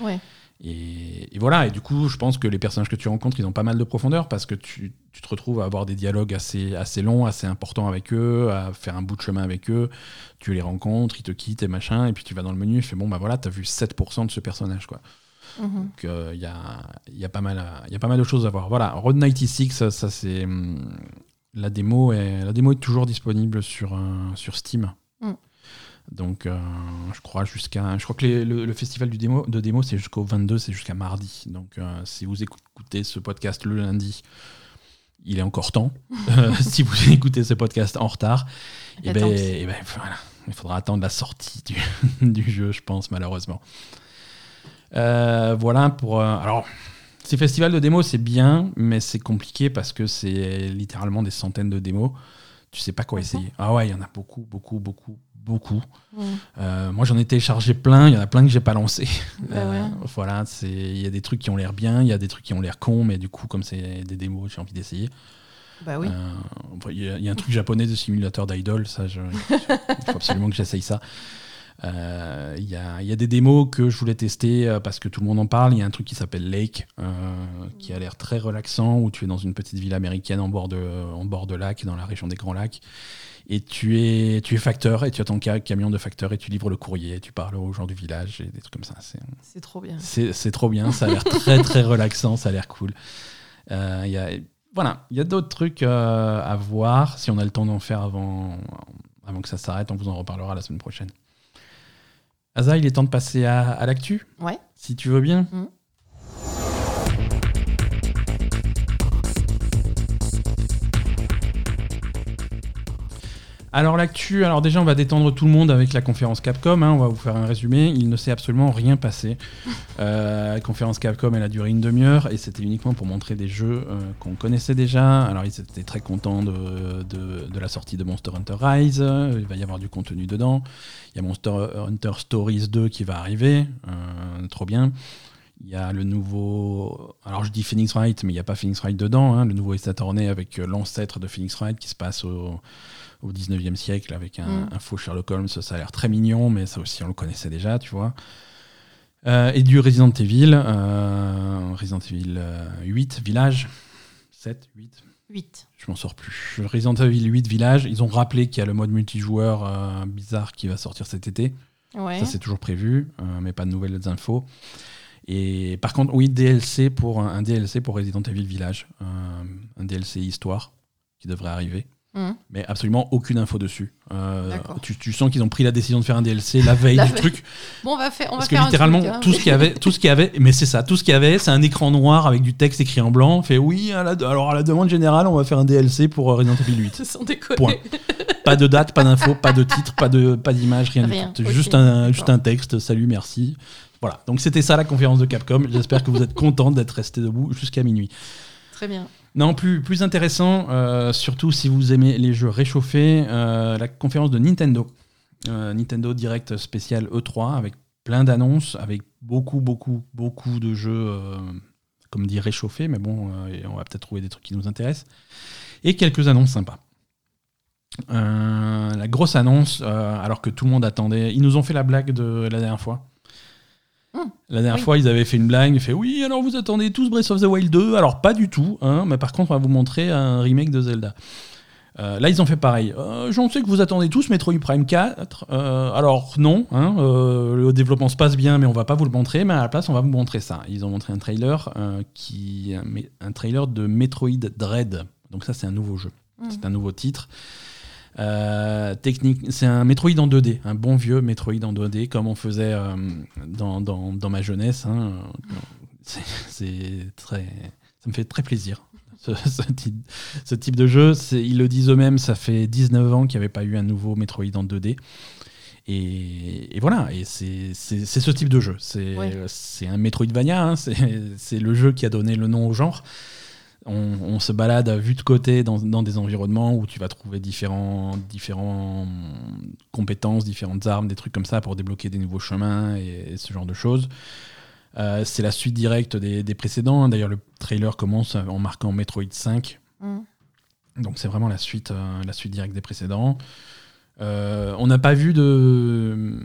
euh, Ouais. Et, et voilà, et du coup, je pense que les personnages que tu rencontres, ils ont pas mal de profondeur parce que tu, tu te retrouves à avoir des dialogues assez, assez longs, assez importants avec eux, à faire un bout de chemin avec eux. Tu les rencontres, ils te quittent et machin, et puis tu vas dans le menu, et fais bon, bah voilà, t'as vu 7% de ce personnage, quoi. Mhm. Donc il y, a, y, a pas mal à- y a pas mal de choses à voir. Voilà, Road 96, ça, ça, c'est. hum, La démo, est, la démo est toujours disponible sur, euh, sur Steam. Donc, euh, je crois jusqu'à, je crois que les- le, le festival du démo, de démo, c'est jusqu'au 22, c'est jusqu'à mardi. Donc, euh, si vous écoutez ce podcast le lundi, il est encore temps. Euh, si vous écoutez ce podcast en retard, Il et a ben, eh ben, voilà, il faudra attendre la sortie du, du jeu, je pense, malheureusement. Voilà pour. alors, ces festivals de démos, c'est bien, mais c'est compliqué parce que c'est littéralement des centaines de démos. Tu sais pas quoi essayer. Ah ouais, il y en a beaucoup, beaucoup, beaucoup, beaucoup. Euh, moi, j'en ai téléchargé plein. Il y en a plein que j'ai pas lancé. Bah ouais. Voilà, c'est. Il y a des trucs qui ont l'air bien, il y a des trucs qui ont l'air cons, mais du coup, comme c'est des démos, j'ai envie d'essayer. Bah oui. Euh, Il y, a- il y a un truc japonais de simulateur d'idol, ça, je- il faut absolument que j'essaye ça. Euh, Il y, a, il y a des démos que je voulais tester euh, parce que tout le monde en parle. Il y a un truc qui s'appelle Lake, euh, qui a l'air très relaxant, où tu es dans une petite ville américaine en bord de, en bord de lac, dans la région des Grands Lacs. Et tu es, tu es facteur, et tu as ton ca- camion de facteur, et tu livres le courrier, et tu parles aux gens du village, et des trucs comme ça. C'est trop bien. c'est trop bien, ça a l'air très très relaxant, ça a l'air cool. Euh, y a, voilà, il y a d'autres trucs euh, à voir. Si on a le temps d'en faire avant, avant que ça s'arrête, on vous en reparlera la semaine prochaine. Asa, il est temps de passer à, à l'actu, Ouais. si tu veux bien. Mhm. Alors l'actu, alors déjà on va détendre tout le monde avec la conférence Capcom, hein, on va vous faire un résumé, il ne s'est absolument rien passé. Euh, la conférence Capcom elle a duré une demi-heure et c'était uniquement pour montrer des jeux euh, qu'on connaissait déjà. Alors ils étaient très contents de, de- de la sortie de Monster Hunter Rise, il va y avoir du contenu dedans. Il y a Monster Hunter Stories 2 qui va arriver, euh, trop bien. Il y a le nouveau. Alors je dis Phoenix Wright, mais il n'y a pas Phoenix Wright dedans. hein. Le nouveau Ace Attorney avec l'ancêtre de Phoenix Wright qui se passe au, au 19e siècle avec un, Mm. un faux Sherlock Holmes. Ça a l'air très mignon, mais ça aussi on le connaissait déjà, tu vois. Euh, et du Resident Evil, euh, Resident Evil euh, 8, Village. 7, 8, 8. je m'en sors plus. Resident Evil 8, Village. Ils ont rappelé qu'il y a le mode multijoueur euh, bizarre qui va sortir cet été. Ouais. Ça, c'est toujours prévu, euh, mais pas de nouvelles infos. Et par contre, oui, DLC pour un, un DLC pour Resident Evil Village, euh, un DLC histoire qui devrait arriver, Mhm. mais absolument aucune info dessus. Euh, tu, tu sens qu'ils ont pris la décision de faire un DLC la veille La du veille. truc, Bon, on va faire. On parce va que faire un littéralement truc, hein. tout ce qu'il y avait, tout ce qu'il y avait, mais c'est ça, tout ce qu'il y avait, c'est un écran noir avec du texte écrit en blanc. Fait oui, à la- alors à la demande générale, on va faire un DLC pour euh, Resident Evil 8. Sans déconner. Point. Pas de date, pas d'info, pas de titre, pas de pas d'image, rien, Rien, du tout. Juste un juste un texte. Salut, merci. Voilà. Donc c'était ça la conférence de Capcom. J'espère que vous êtes content d'être resté debout jusqu'à minuit. Très bien. Non, plus plus intéressant, euh, surtout si vous aimez les jeux réchauffés, euh, la conférence de Nintendo, Euh, Nintendo Direct spécial E3 avec plein d'annonces, avec beaucoup beaucoup beaucoup de jeux, comme dit réchauffés, mais bon, on va peut-être trouver des trucs qui nous intéressent et quelques annonces sympas. La grosse annonce, alors que tout le monde attendait. Ils nous ont fait la blague de la dernière fois. Hmm. La dernière Oui. fois, ils avaient fait une blague. Ils fait oui, alors vous attendez tous Breath of the Wild 2. Alors pas du tout, hein, mais par contre, on va vous montrer un remake de Zelda. Euh, là, ils ont fait pareil. Euh, J'en sais que vous attendez tous Metroid Prime 4. Euh, alors non, hein, euh, le développement se passe bien, mais on va pas vous le montrer. Mais à la place, on va vous montrer ça. Ils ont montré un trailer qui, un, un trailer de Metroid Dread. Donc ça, c'est un nouveau jeu. Mhm. C'est un nouveau titre. Technique, c'est un Metroid en 2D, un bon vieux Metroid en 2D, comme on faisait dans, dans, dans, ma jeunesse. Hein. C'est très, ça me fait très plaisir. Ce, type, ce type, de jeu, ils le disent eux-mêmes, ça fait 19 ans qu'il n'y avait pas eu un nouveau Metroid en 2D. Et, voilà, et c'est ce type de jeu. C'est un Metroidvania, hein, c'est le jeu qui a donné le nom au genre. On, se balade à vue de côté dans, des environnements où tu vas trouver différents, différents compétences, différentes armes, des trucs comme ça pour débloquer des nouveaux chemins et, ce genre de choses. Euh, c'est la suite directe des, précédents. D'ailleurs, le trailer commence en marquant Metroid 5. Mm. Donc c'est vraiment la suite, euh, la suite directe des précédents. Euh, on n'a pas vu de,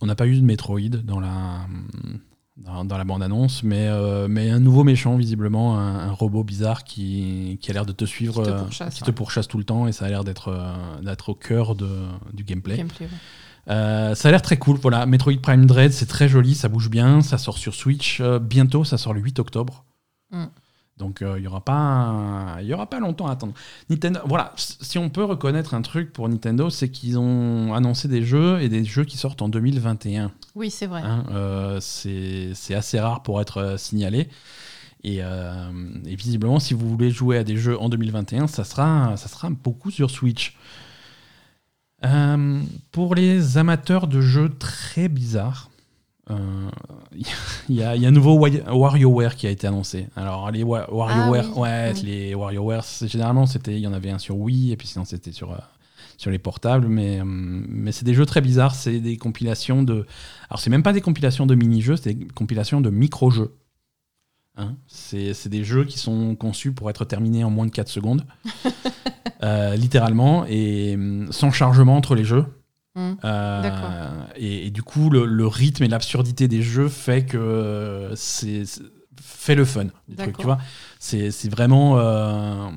on n'a pas eu de Metroid dans la, dans, la bande annonce, mais, euh, mais un nouveau méchant visiblement, un, robot bizarre qui, qui a l'air de te suivre, qui te, pourchasse, tout le temps, et ça a l'air d'être euh, d'être au cœur de, du gameplay. ça a l'air très cool. Voilà, Metroid Prime Dread, c'est très joli, ça bouge bien, ça sort sur Switch bientôt, ça sort le 8 octobre. Mm. Donc euh, il n'y aura, pas, y aura pas longtemps à attendre. Nintendo, voilà, si on peut reconnaître un truc pour Nintendo, c'est qu'ils ont annoncé des jeux et des jeux qui sortent en 2021. Oui, c'est vrai. Hein, euh, c'est assez rare pour être euh, signalé. Et, visiblement, si vous voulez jouer à des jeux en 2021, ça sera, ça sera beaucoup sur Switch. pour les amateurs de jeux très bizarres, il y, a un nouveau WarioWare qui a été annoncé. Alors les WarioWare, ah ouais, les WarioWare, généralement c'était, il y en avait un sur Wii et puis sinon c'était sur euh, sur les portables, mais euh, mais c'est des jeux très bizarres. C'est des compilations de, alors c'est même pas des compilations de mini-jeux, c'est des compilations de micro-jeux. Hein c'est des jeux qui sont conçus pour être terminés en moins de 4 secondes, euh, littéralement, et sans chargement entre les jeux. Mmh. Euh, et, du coup, le, rythme et l'absurdité des jeux fait que c'est fait le fun tu vois. C'est vraiment euh,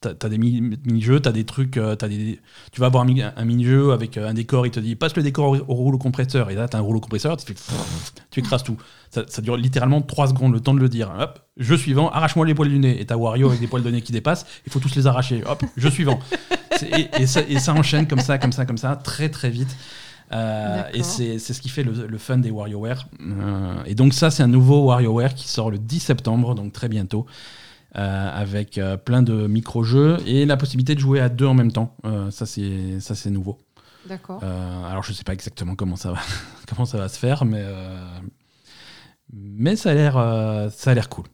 t'as as des mini-jeux t'as des trucs euh, as des, tu vas avoir un, mini-jeu avec un décor il te dit passe le décor au, rouleau compresseur. Et là t'as un rouleau compresseur tu fais tu écrases tout. Ça, ça, dure littéralement 3 secondes le temps de le dire. Hop jeu suivant arrache-moi les poils du nez. Et t'as Wario avec des poils de nez qui dépassent il faut tous les arracher. Hop jeu suivant. Et, ça, enchaîne comme ça, comme ça, comme ça, très très vite. Euh, et c'est ce qui fait le, fun des WarioWare. Euh, et donc ça, c'est un nouveau WarioWare qui sort le 10 septembre, donc très bientôt, euh, avec plein de micro-jeux et la possibilité de jouer à deux en même temps. ça, c'est nouveau. D'accord. alors je sais pas exactement comment ça va, comment ça va se faire, mais, mais ça a l'air cool.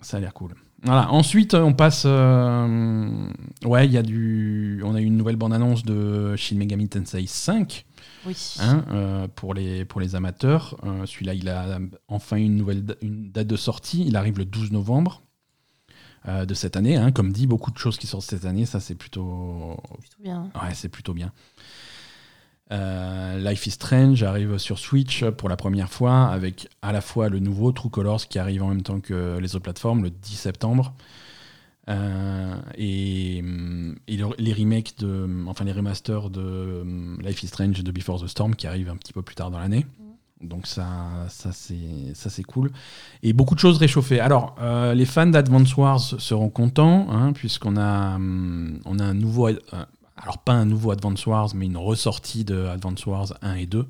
Ça a l'air cool. Voilà. Ensuite, on passe. Euh, ouais, il y a du. On a eu une nouvelle bande-annonce de Shin Megami Tensei 5. Oui. Hein, euh, pour, les, pour les amateurs. Euh, celui-là, il a enfin une nouvelle une date de sortie. Il arrive le 12 novembre de cette année. Hein. Comme dit, beaucoup de choses qui sortent cette année. Ça, c'est plutôt. Plutôt bien. Ouais, c'est plutôt bien. Euh, Life is Strange arrive sur Switch pour la première fois avec à la fois le nouveau True Colors qui arrive en même temps que les autres plateformes le 10 septembre euh, et, les remakes de enfin les remasters de euh, Life is Strange de Before the Storm qui arrivent un petit peu plus tard dans l'année. Donc ça, ça c'est ça c'est cool et beaucoup de choses réchauffées. Alors les fans d'Advance Wars seront contents hein, puisqu'on a on a un nouveau alors pas un nouveau Advance Wars, mais une ressortie de Advance Wars 1 et 2.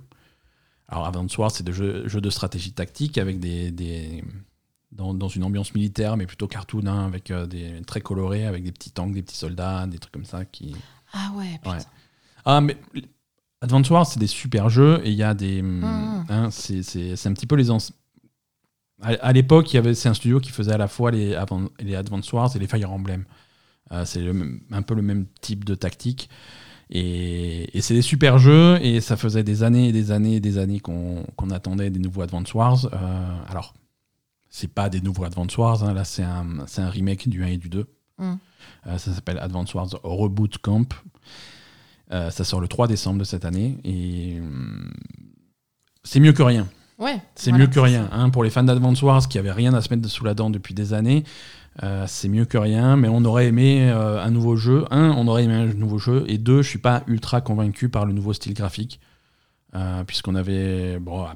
Alors Advance Wars, c'est des jeux, de stratégie tactique avec des, des dans, une ambiance militaire, mais plutôt cartoon, hein, avec euh, des très colorés, avec des petits tanks, des petits soldats, des trucs comme ça qui. Ah ouais. Putain. Ah mais Advance Wars, c'est des super jeux et il y a des. Mmh. Hein, c'est un petit peu les À, l'époque, c'est un studio qui faisait à la fois les, les Advance Wars et les Fire Emblem. Euh, c'est un peu le même type de tactique. Et, c'est des super jeux, et ça faisait des années et des années et des années qu'on attendait des nouveaux Advance Wars. Euh, alors, c'est pas des nouveaux Advance Wars, hein, là c'est un, un, remake du 1 et du 2. Mm. Euh, ça s'appelle Advance Wars Reboot Camp. Ça sort le 3 décembre de cette année, et mm, c'est mieux que rien. Ouais, c'est mieux que rien. Hein, pour les fans d'Advance Wars qui avaient rien à se mettre sous la dent depuis des années, euh, c'est mieux que rien, mais on aurait aimé euh, un nouveau jeu. Un, on aurait aimé un nouveau jeu, et deux, je suis pas ultra convaincu par le nouveau style graphique, euh, puisqu'on avait, bon,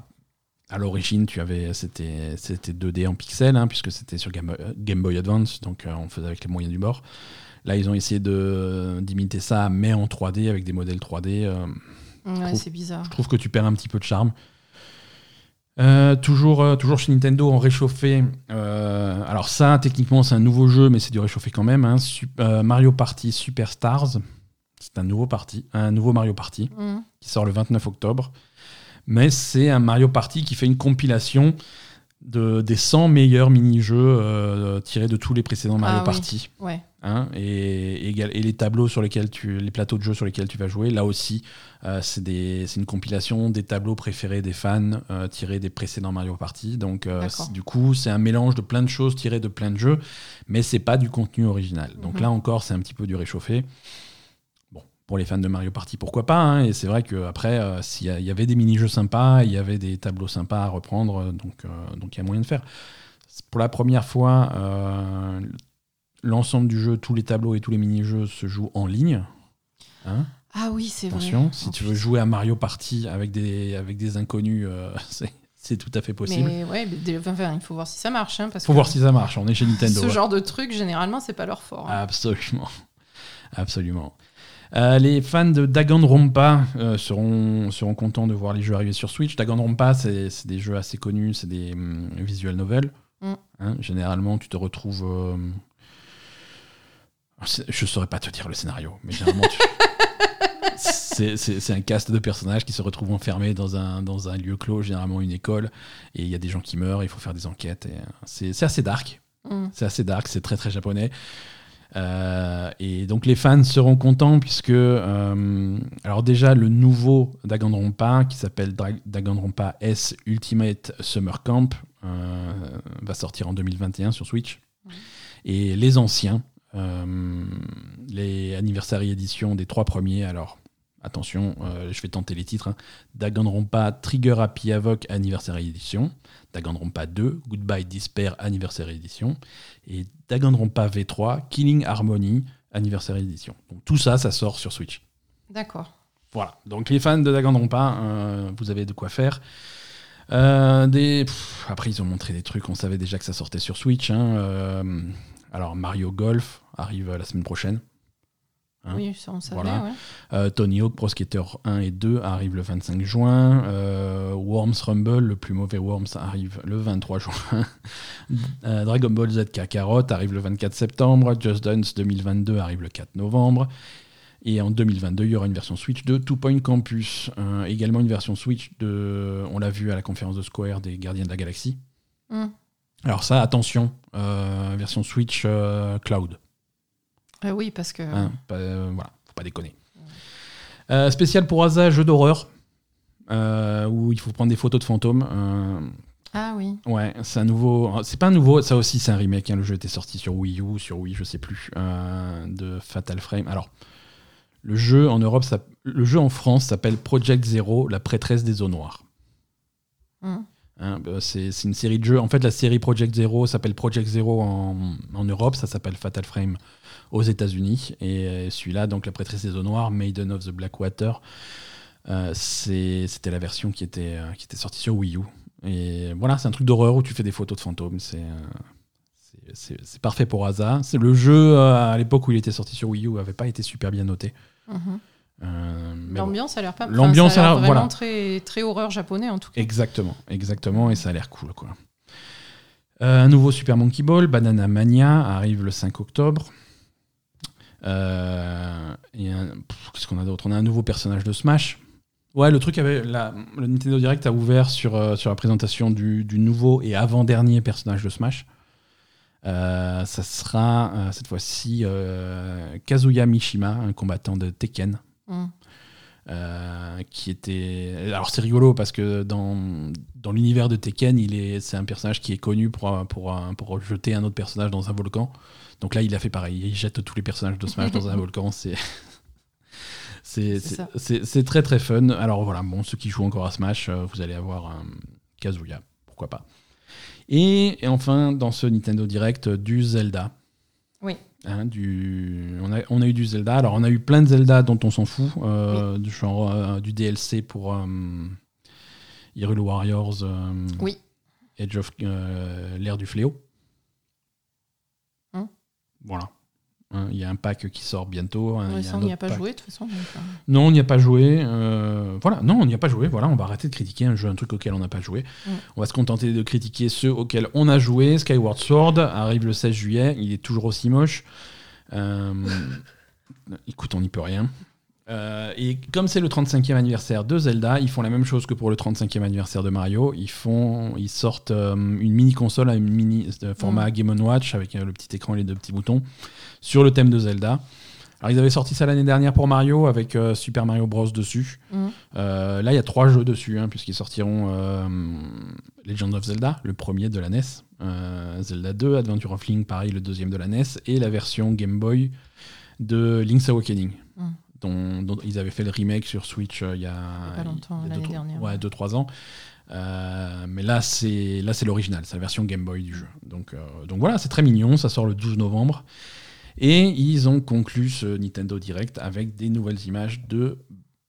à l'origine, tu avais, c'était, c'était 2D en pixels, hein, puisque c'était sur Game, Boy Advance, donc on faisait avec les moyens du bord. Là, ils ont essayé de d'imiter ça, mais en 3D avec des modèles 3D. ouais, c'est bizarre. Je trouve que tu perds un petit peu de charme. Euh, toujours, euh, toujours chez Nintendo en réchauffé. Euh, alors ça, techniquement, c'est un nouveau jeu, mais c'est du réchauffé quand même. Hein. Mario Party Superstars. C'est un nouveau party, un nouveau Mario Party mm. qui sort le 29 octobre. Mais c'est un Mario Party qui fait une compilation de, des 100 meilleurs mini-jeux tirés de tous les précédents Mario ah Party. Ouais. Hein, et, et, les tableaux sur lesquels tu, les plateaux de jeu sur lesquels tu vas jouer, là aussi, euh, c'est une compilation des tableaux préférés des fans euh, tirés des précédents Mario Party. Donc, euh, du coup, c'est un mélange de plein de choses tirées de plein de jeux, mais c'est pas du contenu original. Donc mhm. là encore, c'est un petit peu du réchauffé. Pour les fans de Mario Party, pourquoi pas hein, Et c'est vrai qu'après, s'il y, avait des mini-jeux sympas, il y avait des tableaux sympas à reprendre, donc donc il y a moyen de faire. Pour la première fois, l'ensemble du jeu, tous les tableaux et tous les mini-jeux se jouent en ligne. Hein ah oui, c'est vrai. Attention, si tu veux jouer à Mario Party avec des, avec des inconnus, euh, c'est tout à fait possible. Mais ouais, il faut voir si ça marche. Hein, faut voir si ça marche. On est chez Nintendo. Ce genre de truc, généralement, c'est pas leur fort. Hein. Absolument. Absolument. Euh, les fans de Danganronpa euh, seront, seront contents de voir les jeux arriver sur Switch. Danganronpa, c'est des jeux assez connus, c'est des hum, visual novels. Mm. Hein, généralement, tu te retrouves je saurais pas te dire le scénario, mais généralement, c'est un cast de personnages qui se retrouvent enfermés dans un, dans un lieu clos, généralement une école, et il y a des gens qui meurent, il faut faire des enquêtes. C'est assez dark. Mm. C'est assez dark, c'est très très japonais. Euh, et donc les fans seront contents puisque, euh, alors déjà, le nouveau Danganronpa qui s'appelle Danganronpa S Ultimate Summer Camp euh, va sortir en 2021 sur Switch. Et les anciens, les anniversary éditions des trois premiers, alors attention, euh, je vais tenter les titres. Hein. Danganronpa Trigger Happy Havoc Anniversary Edition, Danganronpa 2 Goodbye Despair Anniversary Edition et Danganronpa V3 Killing Harmony Anniversary Edition. Donc tout ça, ça sort sur Switch. D'accord. Voilà. Donc les fans de Danganronpa, euh, vous avez de quoi faire. des... après, ils ont montré des trucs, on savait déjà que ça sortait sur Switch. Hein, alors Mario Golf arrive la semaine prochaine. Hein. oui, ça on savait. Euh, Tony Hawk Pro Skater 1 et 2 arrivent le 25 juin. Euh, Worms Rumble, le plus mauvais Worms, arrive le 23 juin. Euh, Dragon Ball Z Kakarot arrive le 24 septembre. Just Dance 2022 arrive le 4 novembre. Et en 2022, il y aura une version Switch de Two Point Campus. également une version Switch de. On l'a vu à la conférence de Square des Gardiens de la Galaxie. Hmm. Alors ça, attention, version Switch Cloud. Euh, oui, parce que... Hein, voilà, faut pas déconner. spécial pour Asa, jeu d'horreur, où il faut prendre des photos de fantômes. Ah oui. Ouais, c'est un nouveau. C'est pas un nouveau, ça aussi c'est un remake. Hein, le jeu était sorti sur Wii U, sur Wii, je sais plus, de Fatal Frame. Alors, le jeu en Europe, ça... le jeu en France s'appelle Project Zero, la prêtresse des eaux noires. Hum. Hein, bah, c'est une série de jeux. En fait, la série Project Zero s'appelle Project Zero en, Europe, ça s'appelle Fatal Frame aux États-Unis. Et euh, celui-là, donc La prêtresse des eaux noires, Maiden of the Blackwater, euh, c'était la version qui était, euh, qui était sortie sur Wii U. Et voilà, c'est un truc d'horreur où tu fais des photos de fantômes. C'est c'est parfait pour Asa. Le jeu, à l'époque où il était sorti sur Wii U, n'avait pas été super bien noté. Mm-hmm. Euh, L'ambiance a l'air pas L'ambiance a l'air vraiment très, très horreur japonais en tout cas. Exactement, exactement, et ça a l'air cool quoi. Euh, un nouveau Super Monkey Ball, Banana Mania, arrive le 5 octobre. Euh, qu'est-ce qu'on a d'autre? On a un nouveau personnage de Smash. Ouais, le truc avait. La, le Nintendo Direct a ouvert sur, sur la présentation du, du nouveau et avant-dernier personnage de Smash. ça sera cette fois-ci Kazuya Mishima, un combattant de Tekken. Mm. Euh, qui était. Alors c'est rigolo parce que dans, dans l'univers de Tekken, il est, c'est un personnage qui est connu pour, pour, pour jeter un autre personnage dans un volcan. Donc là, il a fait pareil. Il jette tous les personnages de Smash dans un volcan. C'est. C'est très très fun. Alors voilà, bon, ceux qui jouent encore à Smash, euh, vous allez avoir un Kazuya, pourquoi pas. Et, et enfin, dans ce Nintendo Direct, du Zelda. Oui. Hein, du... on, a, on, a, eu du Zelda. Alors, on a eu plein de Zelda dont on s'en fout, euh, du genre euh, du DLC pour euh, Hyrule Warriors, oui. Edge of l'ère du fléau. Hein? Voilà. Hein, il y a un pack qui sort bientôt. Hein, on n'y a, pas joué de toute façon. Euh. Non, on n'y a pas joué. Euh, voilà, non, on n'y a pas joué. Voilà, on va arrêter de critiquer un jeu, un truc auquel on n'a pas joué. On va se contenter de critiquer ceux auxquels on a joué. Skyward Sword arrive le 16 juillet. Il est toujours aussi moche. Euh, écoute, on n'y peut rien. et comme c'est le 35e anniversaire de Zelda, ils font la même chose que pour le 35e anniversaire de Mario. Ils, font, ils sortent une mini console à une mini format mm. Game Watch avec le petit écran et les deux petits boutons sur le thème de Zelda. Alors, ils avaient sorti ça l'année dernière pour Mario avec euh, Super Mario Bros. dessus. Mhm. Euh, là, il y a trois jeux dessus, hein, puisqu'ils sortiront euh, Legend of Zelda, le premier de la NES, Zelda 2, Adventure of Link, pareil, le deuxième de la NES, et la version Game Boy de Link's Awakening. Mhm. Dont, ils avaient fait le remake sur Switch il y a, pas longtemps, l'année dernière. Ouais, 2-3 ans. mais là, c'est là c'est l'original, c'est la version Game Boy du jeu. Donc, donc voilà, c'est très mignon, ça sort le 12 novembre. Et ils ont conclu ce Nintendo Direct avec des nouvelles images de,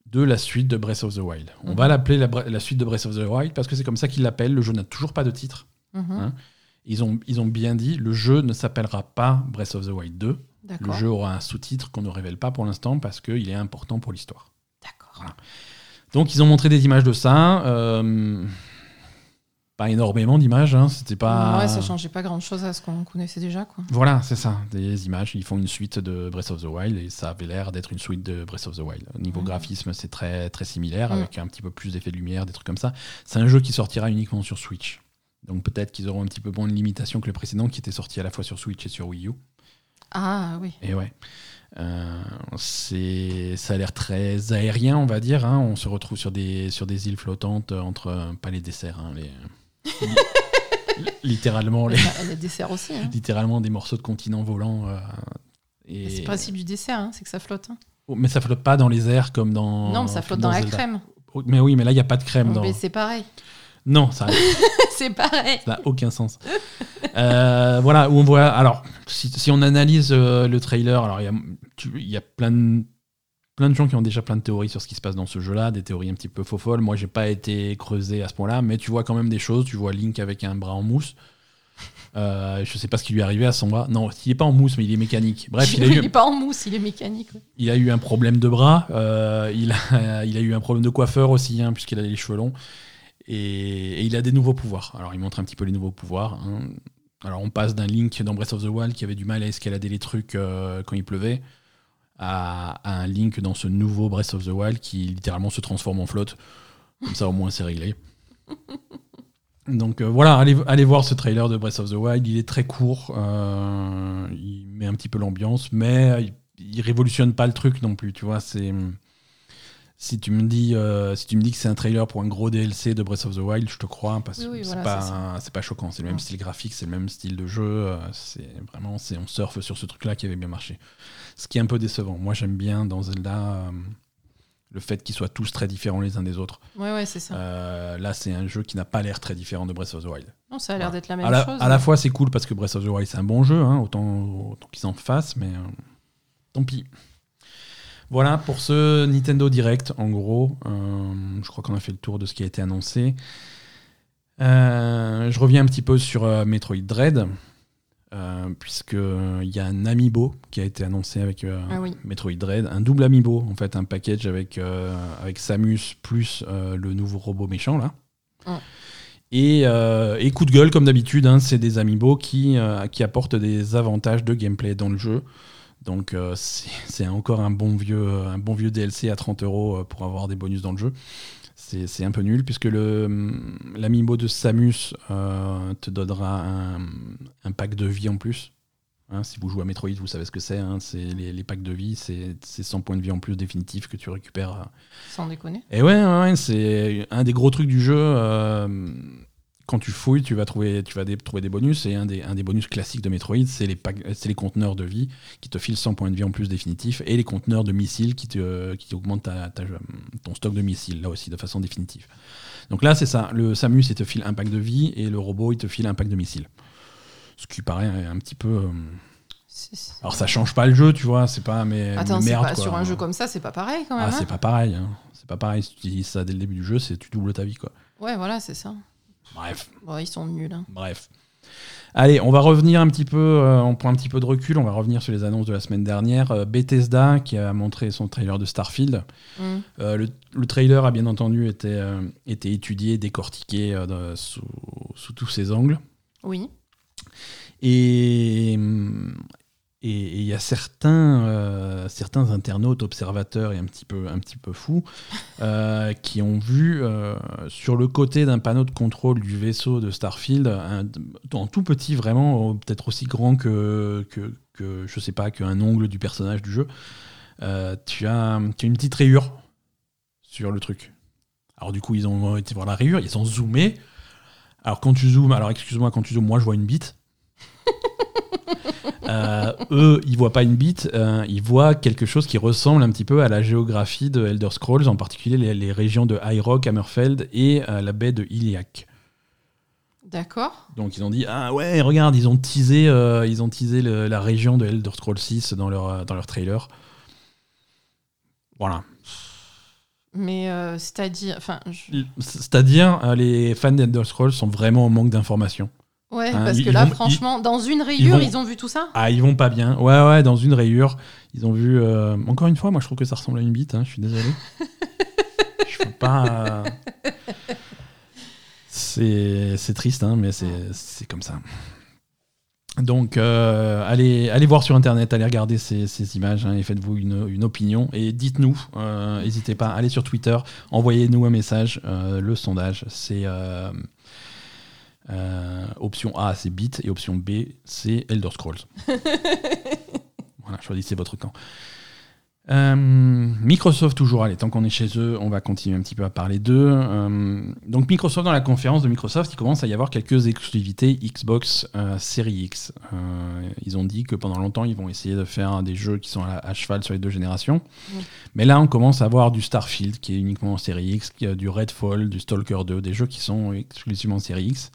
de la suite de Breath of the Wild. On mhm. va l'appeler la, suite de Breath of the Wild parce que c'est comme ça qu'ils l'appellent. Le jeu n'a toujours pas de titre. Mhm. Hein. Ils, ont, ils ont bien dit le jeu ne s'appellera pas Breath of the Wild 2. Le jeu aura un sous-titre qu'on ne révèle pas pour l'instant parce qu'il est important pour l'histoire. D'accord. Donc ils ont montré des images de ça. Euh, pas énormément d'images. Hein, c'était pas. Ouais, ça changeait pas grand chose à ce qu'on connaissait déjà. Quoi. Voilà, c'est ça. Des images. Ils font une suite de Breath of the Wild et ça avait l'air d'être une suite de Breath of the Wild. Au niveau graphisme, c'est très, très similaire avec un petit peu plus d'effets de lumière, des trucs comme ça. C'est un jeu qui sortira uniquement sur Switch. Donc peut-être qu'ils auront un petit peu moins de limitation que le précédent qui était sorti à la fois sur Switch et sur Wii U. Ah oui. Et ouais. Euh, c'est, ça a l'air très aérien, on va dire. Hein. On se retrouve sur des, sur des îles flottantes entre, pas les desserts, hein, les, littéralement les, aussi. Hein. littéralement des morceaux de continent volants. Euh, et... C'est le principe du dessert, hein, c'est que ça flotte. Hein. Oh, mais ça flotte pas dans les airs comme dans. Non, mais ça flotte dans, la crème. Oh, mais oui, mais là il n'y a pas de crème. dans... C'est pareil. Non, ça. c'est pareil. Ça n'a aucun sens. Euh, voilà, où on voit. Alors, si, on analyse euh, le trailer, alors il y, y a, plein de plein de gens qui ont déjà plein de théories sur ce qui se passe dans ce jeu-là, des théories un petit peu faux folles. Moi, j'ai pas été creusé à ce point-là, mais tu vois quand même des choses. Tu vois Link avec un bras en mousse. Euh, je sais pas ce qui lui est arrivé à son bras. Non, il est pas en mousse, mais il est mécanique. Bref, il, a eu... est pas en mousse, il est mécanique. Il a eu un problème de bras. Euh, il, a, il a eu un problème de coiffeur aussi, hein, puisqu'il a les cheveux longs. Et, il a des nouveaux pouvoirs. Alors, il montre un petit peu les nouveaux pouvoirs. Hein. Alors, on passe d'un Link dans Breath of the Wild qui avait du mal à escalader les trucs euh, quand il pleuvait à, un Link dans ce nouveau Breath of the Wild qui littéralement se transforme en flotte. Comme ça, au moins, c'est réglé. Donc euh, voilà, allez, allez, voir ce trailer de Breath of the Wild. Il est très court, euh, il met un petit peu l'ambiance, mais il, révolutionne pas le truc non plus. Tu vois, c'est si tu me dis euh, si tu me dis que c'est un trailer pour un gros DLC de Breath of the Wild, je te crois parce que c'est pas c'est pas choquant. C'est le même style graphique, c'est le même style de jeu. C'est vraiment c'est on surfe sur ce truc là qui avait bien marché ce qui est un peu décevant. Moi, j'aime bien dans Zelda euh, le fait qu'ils soient tous très différents les uns des autres. Ouais, ouais, c'est ça. Euh, là, c'est un jeu qui n'a pas l'air très différent de Breath of the Wild. Non, ça a l'air d'être la même à chose. À la fois, c'est cool parce que Breath of the Wild, c'est un bon jeu, hein, autant, qu'ils en fassent, mais euh, tant pis. Voilà pour ce Nintendo Direct, en gros. je crois qu'on a fait le tour de ce qui a été annoncé. je reviens un petit peu sur Metroid Dread. Euh, puisqu'il euh, y a un amiibo qui a été annoncé avec euh, ah Metroid Dread, un double amiibo, en fait, un package avec, avec Samus plus le nouveau robot méchant là. Et, et, coup de gueule, comme d'habitude, hein, c'est des amiibo qui, qui apportent des avantages de gameplay dans le jeu. Donc c'est encore un bon, vieux, un bon vieux DLC à 30 euros pour avoir des bonus dans le jeu c'est un peu nul puisque l'amiibo de Samus euh, te donnera un, pack de vie en plus. Hein, si vous jouez à Metroid, vous savez ce que c'est. Hein, c'est les, packs de vie, c'est 100 points de vie en plus définitifs que tu récupères. Euh. Sans déconner. Et ouais, c'est un des gros trucs du jeu. Euh, quand tu fouilles, tu vas trouver, tu vas trouver des bonus. Et un des, un des bonus classiques de Metroid, c'est les, les conteneurs de vie qui te filent 100 points de vie en plus définitifs. Et les conteneurs de missiles qui, te, qui augmentent ton stock de missiles, là aussi, de façon définitive. Donc là, c'est ça. Le Samus, il te file un pack de vie. Et le robot, il te file un pack de missiles. Ce qui paraît un petit peu. Euh, alors ça change pas le jeu, tu vois, c'est pas mais, Attends, merde, sur un jeu comme ça, c'est pas pareil quand même. Ah, c'est hein. pas pareil, hein. c'est pas pareil. Si tu utilises ça dès le début du jeu, c'est tu doubles ta vie quoi. Ouais, voilà, c'est ça. Bref. ils sont nuls. Hein. Bref. Allez, on va revenir un petit peu, euh, on prend un petit peu de recul, on va revenir sur les annonces de la semaine dernière. Euh, Bethesda qui a montré son trailer de Starfield. Mm. Euh, le, trailer a bien entendu été, été étudié, décortiqué sous, sous, tous ses angles. Oui. Et, et il y a certains, euh, certains internautes, observateurs et un petit peu, un petit peu fous euh, qui ont vu euh, sur le côté d'un panneau de contrôle du vaisseau de Starfield, un, en tout petit vraiment, peut-être aussi grand que, que, que, je sais pas, qu'un ongle du personnage du jeu, tu, as, tu as une petite rayure sur le truc. Alors du coup, ils ont été voir la rayure, ils ont zoomé. Alors quand tu zoomes, alors excuse-moi, quand tu zoomes, moi je vois une bite. Euh, eux, ils voient pas une bite, euh, ils voient quelque chose qui ressemble un petit peu à la géographie de Elder Scrolls, en particulier les, régions de High Rock, Hammerfeld et euh, la baie de Iliac. D'accord. Donc ils ont dit ah ouais regarde ils ont teasé ils ont teasé la région de Elder Scrolls 6 dans leur dans leur trailer. Voilà. Mais c'est-à-dire enfin c'est-à-dire les fans d'Elder Scrolls sont vraiment en manque d'informations. Ouais, hein, parce que là, franchement, dans une rayure, ils, ont vu tout ça? Ah, ils vont pas bien. Ouais, ouais, dans une rayure, ils ont vu. Euh, encore une fois, moi, je trouve que ça ressemble à une bite. Hein, je suis désolé. je peux pas. C'est triste, hein, mais c'est comme ça. Donc, euh, allez, allez voir sur Internet, allez regarder ces, images et faites-vous une, une, opinion. Et dites-nous, euh, n'hésitez pas, allez sur Twitter, envoyez-nous un message. le sondage, c'est euh, option A, c'est Bit, et option B, c'est Elder Scrolls. voilà, choisissez votre camp. Euh, Microsoft toujours, allez, tant qu'on est chez eux, on va continuer un petit peu à parler d'eux. Euh, donc Microsoft, dans la conférence de Microsoft, il commence à y avoir quelques exclusivités Xbox Series X. ils ont dit que pendant longtemps, ils vont essayer de faire des jeux qui sont à, cheval sur les deux générations. Mais là, on commence à avoir du Starfield, qui est uniquement en Series X, du Redfall, du Stalker 2, des jeux qui sont exclusivement en Series X.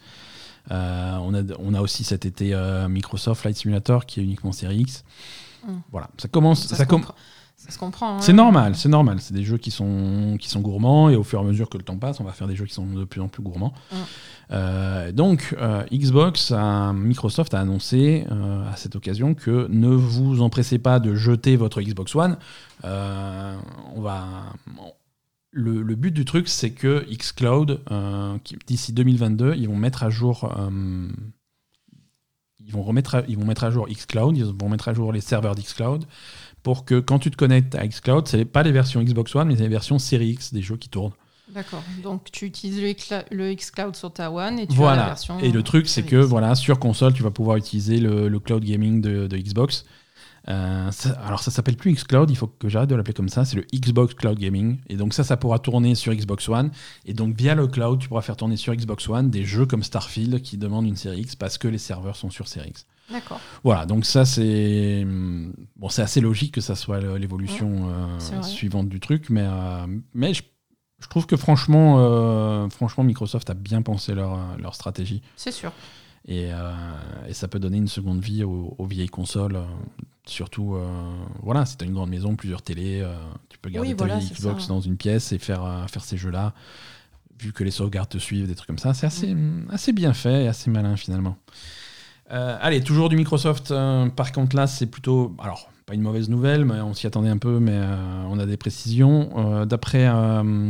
Euh, on, a, on a aussi cet été euh, Microsoft Flight Simulator qui est uniquement série X. Hmm. Voilà, ça commence. Ça, se comprend. Hein. C'est normal, c'est normal. C'est des jeux qui sont, qui sont gourmands et au fur et à mesure que le temps passe, on va faire des jeux qui sont de plus en plus gourmands. Hmm. Euh, donc, Xbox, Microsoft a annoncé à cette occasion que ne vous empressez pas de jeter votre Xbox One. on va, le, but du truc, c'est que xCloud, euh, d'ici 2022, ils vont mettre à jour. Euh, ils vont, remettre ils vont mettre à jour xCloud, ils vont mettre à jour les serveurs d'xCloud pour que quand tu te connectes à xCloud, ce n'est pas les versions Xbox One, mais les versions Series X des jeux qui tournent. D'accord. Donc tu utilises le, xCloud sur ta One et tu voilà. as la version. Et le truc, c'est que voilà, sur console, tu vas pouvoir utiliser le, cloud gaming de, de Xbox. Euh, alors ça s'appelle plus Xcloud, il faut que j'arrête de l'appeler comme ça, c'est le Xbox Cloud Gaming. Et donc ça, ça pourra tourner sur Xbox One. Et donc via le cloud, tu pourras faire tourner sur Xbox One des jeux comme Starfield qui demandent une série X parce que les serveurs sont sur série X. D'accord. Voilà, donc ça c'est bon, c'est assez logique que ça soit l'évolution euh, suivante du truc, mais euh, mais je, trouve que franchement, franchement, Microsoft a bien pensé leur, leur stratégie. C'est sûr. Et, et, ça peut donner une seconde vie aux, aux vieilles consoles. Surtout, euh, voilà, si tu as une grande maison, plusieurs télés, euh, tu peux garder ta Xbox dans une pièce et faire, euh, faire ces jeux-là. Vu que les sauvegardes te suivent, des trucs comme ça, c'est assez, assez bien fait et assez malin finalement. allez, toujours du Microsoft. par contre, là, c'est plutôt. Alors, pas une mauvaise nouvelle, mais on s'y attendait un peu, mais on a des précisions. D'après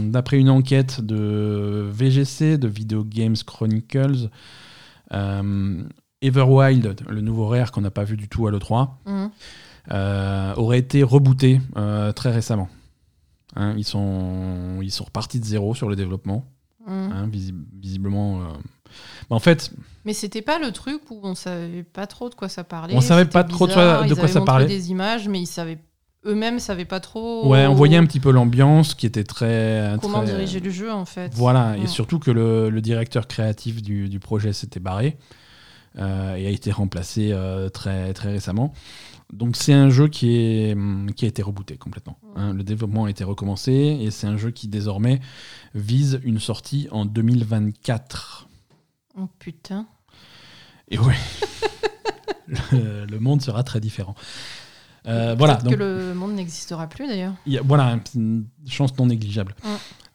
d'après une enquête de VGC, de Video Games Chronicles, Everwild, le nouveau rare qu'on n'a pas vu du tout à l'E3, mhm. euh, aurait été rebooté euh, très récemment. Hein, ils, sont, ils sont repartis de zéro sur le développement. Mhm. Hein, visiblement. Euh, bah, en fait. Mais c'était pas le truc où on savait pas trop de quoi ça parlait. On savait pas trop de, quoi ça parlait. des images, mais ils savaient eux-mêmes savaient pas trop. Ouais, on voyait un petit peu l'ambiance qui était très. Comment diriger le jeu en fait. Voilà, et surtout que le, directeur créatif du, du projet s'était barré. Euh, et a été remplacé euh, très, très récemment. Donc c'est un jeu qui, est, qui a été rebooté complètement. Hein. Le développement a été recommencé et c'est un jeu qui désormais vise une sortie en 2024. Oh putain. Et oui. le, monde sera très différent. Euh, voilà. que le monde n'existera plus d'ailleurs. Voilà, une chance non négligeable.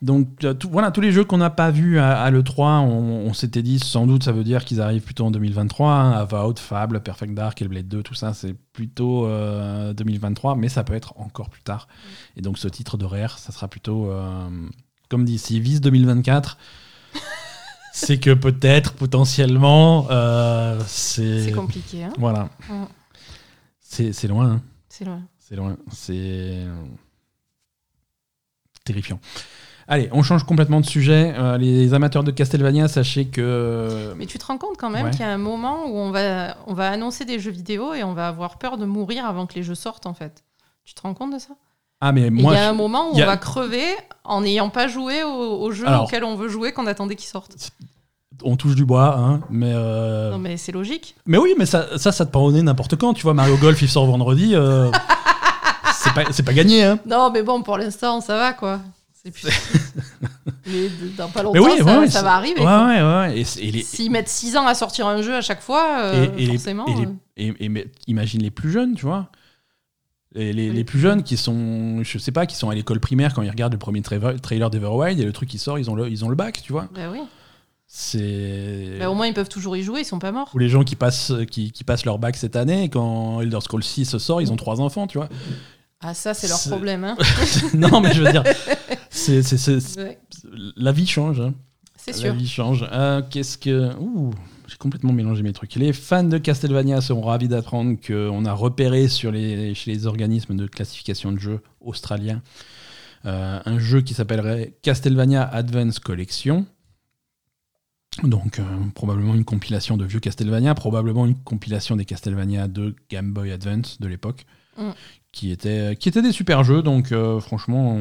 Donc euh, voilà, tous les jeux qu'on n'a pas vus à, l'E3, on, s'était dit sans doute ça veut dire qu'ils arrivent plutôt en 2023. Hein, Avowed, Fable, Perfect Dark, Hellblade 2, tout ça c'est plutôt 2023, mais ça peut être encore plus tard. Et donc ce titre de Rare, ça sera plutôt, comme dit, s'ils visent 2024 c'est que peut-être, potentiellement, euh, c'est. C'est compliqué. Hein voilà. C'est loin. Hein. C'est loin. C'est loin. C'est. terrifiant. Allez, on change complètement de sujet. Euh, les amateurs de Castlevania, sachez que. Mais tu te rends compte quand même qu'il y a un moment où on va, on va annoncer des jeux vidéo et on va avoir peur de mourir avant que les jeux sortent, en fait. Tu te rends compte de ça? Ah, mais moi. Il y a un moment où on va crever en n'ayant pas joué au, jeu auquel on veut jouer qu'on attendait qu'il sorte. On touche du bois, hein, mais. Euh, non, mais c'est logique. Mais oui, mais ça, ça, ça te pardonner n'importe quand. Tu vois, Mario Golf, il sort vendredi. Euh, c'est pas, pas, gagné, hein. Non, mais bon, pour l'instant, ça va, quoi. C'est plus. mais dans pas longtemps, ça, ça va arriver. Ouais, ouais, ouais. S'ils mettent 6 ans à sortir un jeu à chaque fois, euh, et, forcément. Et, imagine les plus jeunes, tu vois. Les, les, plus jeunes qui sont, je sais pas, qui sont à l'école primaire quand ils regardent le premier trailer d'Everwild et le truc qui sort, ils ont le, ils ont le bac, tu vois. Bah oui. C'est. Bah, au moins, ils peuvent toujours y jouer, ils sont pas morts. Ou les gens qui passent, qui, qui passent leur bac cette année, quand Elder Scrolls 6 sort, ils ont trois enfants, tu vois. Ah, ça, c'est leur problème. Hein. non, mais je veux dire, c'est, la vie change. Hein. C'est sûr. La vie change. Euh, qu'est-ce que. Ouh, j'ai complètement mélangé mes trucs. Les fans de Castlevania seront ravis d'apprendre qu'on a repéré sur les, chez les organismes de classification de jeux australiens euh, un jeu qui s'appellerait Castlevania Advance Collection. Donc, euh, probablement une compilation de vieux Castlevania, probablement une compilation des Castlevania de Game Boy Advance de l'époque, mm. qui, étaient, qui étaient des super jeux. Donc, euh, franchement,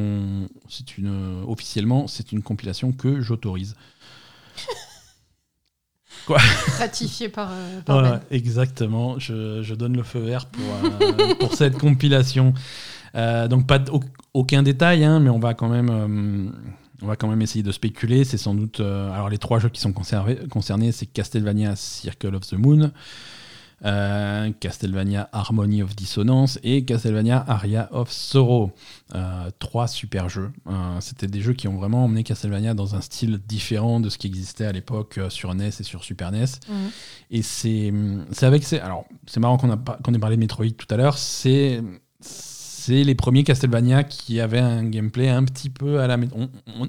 c'est une, officiellement, c'est une compilation que j'autorise. Quoi Ratifié par. Euh, ben. Exactement. Je, je, donne le feu vert pour, pour cette compilation. donc, pas aucun détail, hein, mais on va quand même on va quand même essayer de spéculer. C'est sans doute. Euh, alors, les trois jeux qui sont concernés, c'est Castlevania Circle of the Moon, euh, Castlevania Harmony of Dissonance et Castlevania Aria of Sorrow. Euh, trois super jeux. C'était des jeux qui ont vraiment emmené Castlevania dans un style différent de ce qui existait à l'époque sur NES et sur Super NES. Mhm. Et c'est avec. Alors, c'est marrant qu'on qu'on ait parlé de Metroid tout à l'heure. C'est c'est les premiers Castlevania qui avaient un gameplay un petit peu à la.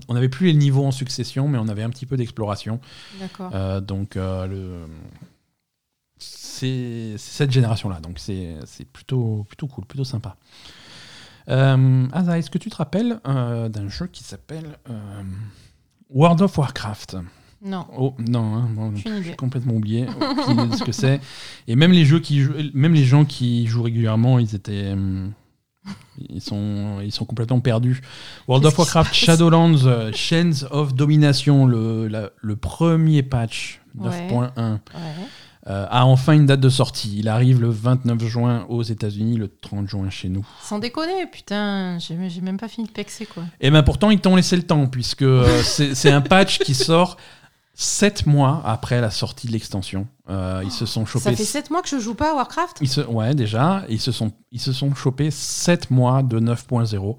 On n'avait plus les niveaux en succession, mais on avait un petit peu d'exploration. D'accord. Euh, donc, euh, le... c'est cette génération-là. Donc, c'est plutôt, plutôt cool, plutôt sympa. Euh, est-ce que tu te rappelles euh, d'un jeu qui s'appelle World of Warcraft? Non. Oh, non, hein, j'ai complètement oublié ce que c'est. Et même les jeux qui même les gens qui jouent régulièrement, ils étaient, hum, ils sont, ils sont complètement perdus. World of Warcraft Shadowlands euh, Chains of Domination, le, le premier patch 9.1, euh, a enfin une date de sortie. Il arrive le 29 juin aux États-Unis, le 30 juin chez nous. Sans déconner, putain, j'ai même pas fini de pexer quoi. Et eh ben pourtant, ils t'ont laissé le temps, puisque euh, c'est un patch qui sort Sept mois après la sortie de l'extension, euh, ils se sont chopés. Ça fait sept mois que je joue pas à Warcraft ils se, Ouais, déjà. Ils se sont, ils se sont chopés 7 mois de 9.0.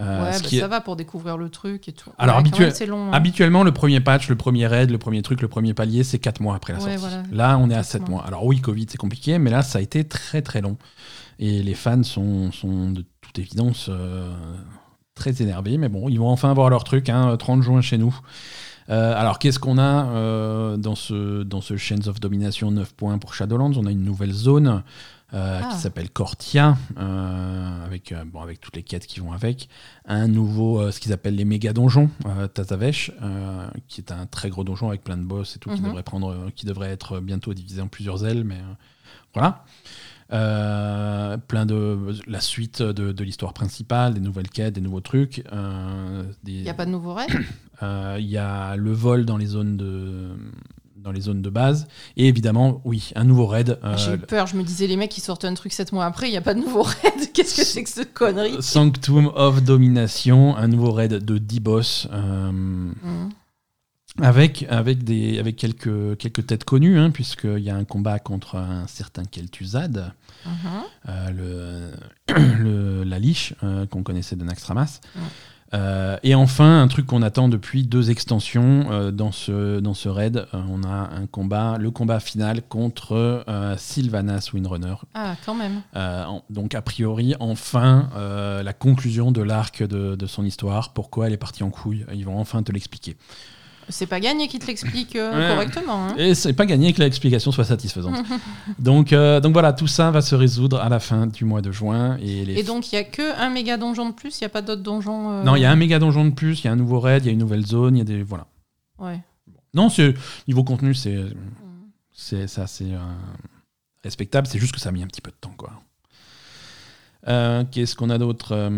Euh, ouais, bah ça va pour découvrir le truc et tout. Alors, hein. habituellement, le premier patch, le premier raid, le premier truc, le premier palier, c'est 4 mois après la sortie. Là, on est à 7 mois. Alors, oui, Covid, c'est compliqué, mais là, ça a été très très long. Et les fans sont, sont de toute évidence euh, très énervés, mais bon, ils vont enfin avoir leur truc, hein, 30 juin chez nous. Euh, alors, qu'est-ce qu'on a euh, dans, ce, dans ce Chains of Domination 9 points pour Shadowlands? On a une nouvelle zone euh, qui ah. s'appelle Cortia, avec, bon, avec toutes les quêtes qui vont avec. Un nouveau, ce qu'ils appellent les méga donjons, Tazavesh, qui est un très gros donjon avec plein de boss et tout, qui, mhm. devrait prendre, qui devrait être bientôt divisé en plusieurs ailes, mais voilà. Plein de la suite de, l'histoire principale, des nouvelles quêtes, des nouveaux trucs. Il n'y a pas de nouveaux raids euh, il y a le vol dans les zones de dans les zones de base. Et évidemment, oui, un nouveau raid. Euh, J'ai eu peur, je me disais, les mecs, ils sortent un truc 7 mois après, il n'y a pas de nouveau raid. Qu'est-ce que c'est que cette connerie? Sanctum of Domination, un nouveau raid de 10 boss. Euh, mhm. Avec, avec, des, avec quelques, quelques têtes connues, hein, puisqu'il y a un combat contre un certain Kel'Thuzad, mhm. le, la liche qu'on connaissait de Naxxramas. Euh, et enfin, un truc qu'on attend depuis deux extensions euh, dans, ce, dans ce raid, euh, on a un combat, le combat final contre Sylvanas Windrunner. Ah, quand même. donc, a priori, enfin, la conclusion de l'arc de, de, son histoire, pourquoi elle est partie en couille, ils vont enfin te l'expliquer. C'est pas gagné qu'il te l'explique euh, correctement. Hein. Et c'est pas gagné que l'explication soit satisfaisante. donc, euh, donc voilà, tout ça va se résoudre à la fin du mois de juin. Et, et donc il y a que un méga donjon de plus, il y a pas d'autres donjons. Euh, non, il y a un méga donjon de plus, il y a un nouveau raid, il y a une nouvelle zone, il y a des voilà. Ouais. Non, niveau contenu, c'est mm. c'est ça, c'est respectable. C'est juste que ça a mis un petit peu de temps, quoi. Qu'est-ce qu'on a d'autre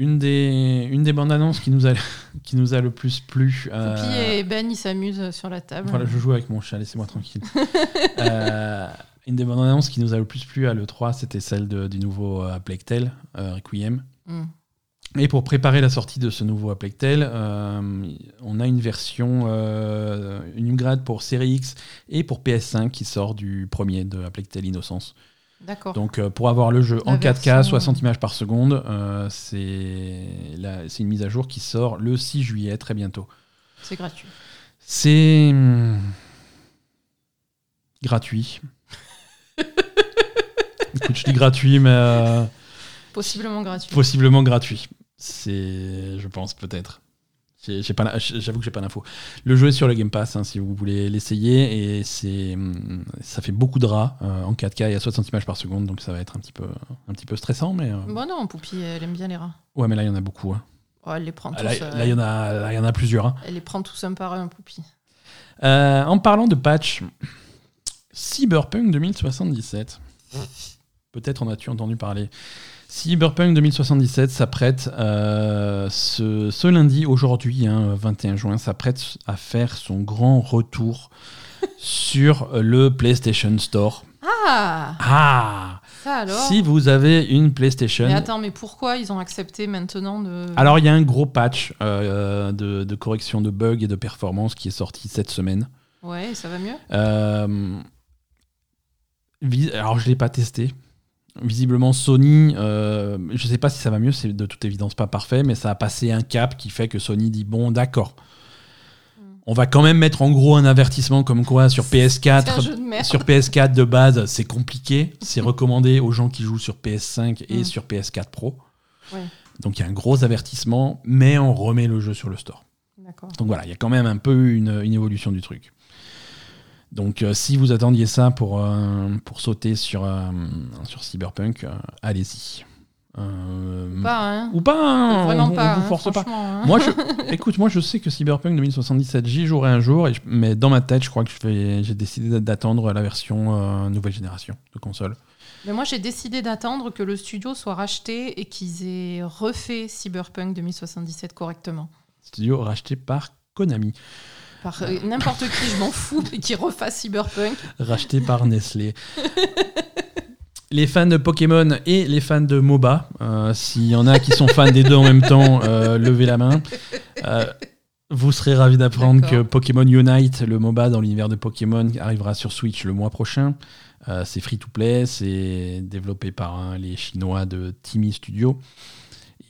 une des, une des bandes annonces qui nous a, qui nous a le plus plu. Euh... et Ben, ils s'amusent sur la table. Voilà, je joue avec mon chat, laissez-moi tranquille. euh, une des bandes annonces qui nous a le plus plu à l'E3, c'était celle de, du nouveau euh, Aplectel, euh, Requiem. Mm. Et pour préparer la sortie de ce nouveau Aplectel, euh, on a une version, euh, une upgrade pour Series X et pour PS5 qui sort du premier de Aplectel Innocence. Donc euh, pour avoir le jeu en 4K, 60 images par seconde, euh, c'est une mise à jour qui sort le 6 juillet, très bientôt. C'est gratuit. C'est hmm, gratuit. Écoute, je dis gratuit, mais euh, possiblement gratuit. Possiblement gratuit. C'est, je pense peut-être. J'avoue que j'ai pas d'infos. Le jeu est sur le Game Pass hein, si vous voulez l'essayer et c'est mm, ça fait beaucoup de rats euh, en 4K et à 60 images par seconde donc ça va être un petit peu un petit peu stressant mais. Euh... Bon non, Poupie elle aime bien les rats. Ouais mais là il y en a beaucoup. Hein. Oh, elle les prend tous. Là il y en a il y en a plusieurs. Hein. Elle les prend tous un par un Poupie. Euh, en parlant de patch, Cyberpunk 2077. Peut-être en as-tu entendu parler. Cyberpunk 2077 s'apprête euh, ce, lundi, aujourd'hui, 21 hein, juin, s'apprête à faire son grand retour sur le PlayStation Store. Ah Ah Ça alors Si vous avez une PlayStation. Mais attends, mais pourquoi ils ont accepté maintenant de. Alors, il y a un gros patch euh, de, correction de bugs et de performance qui est sorti cette semaine. Ouais, ça va mieux? Euh, Alors, je ne l'ai pas testé visiblement Sony, euh, je sais pas si ça va mieux, c'est de toute évidence pas parfait, mais ça a passé un cap qui fait que Sony dit bon d'accord. Hmm. On va quand même mettre en gros un avertissement comme quoi sur PS4, sur PS4 de base c'est compliqué, c'est recommandé aux gens qui jouent sur PS5 et hmm. sur PS4 Pro. Donc il y a un gros avertissement, mais on remet le jeu sur le store. Donc voilà, il y a quand même un peu une évolution du truc. Donc euh, si vous attendiez ça pour, euh, pour sauter sur, euh, sur Cyberpunk, allez-y. Ou pas, hein. Ou pas, hein. Vraiment on, pas. vous hein, force pas. Moi, je, écoute, moi je sais que Cyberpunk 2077, j'y jouerai un jour, mais dans ma tête, je crois que j'ai décidé d'attendre la version nouvelle génération de console. Mais moi, j'ai décidé d'attendre que le studio soit racheté et qu'ils aient refait Cyberpunk 2077 correctement. Studio racheté par Konami par euh, n'importe qui, je m'en fous, et qui refasse Cyberpunk. Racheté par Nestlé. les fans de Pokémon et les fans de MOBA, euh, s'il y en a qui sont fans des deux en même temps, euh, levez la main. vous serez ravis d'apprendre que Pokémon Unite, le MOBA dans l'univers de Pokémon, arrivera sur Switch le mois prochain. c'est free to play, c'est développé par hein, les Chinois de Timmy Studio.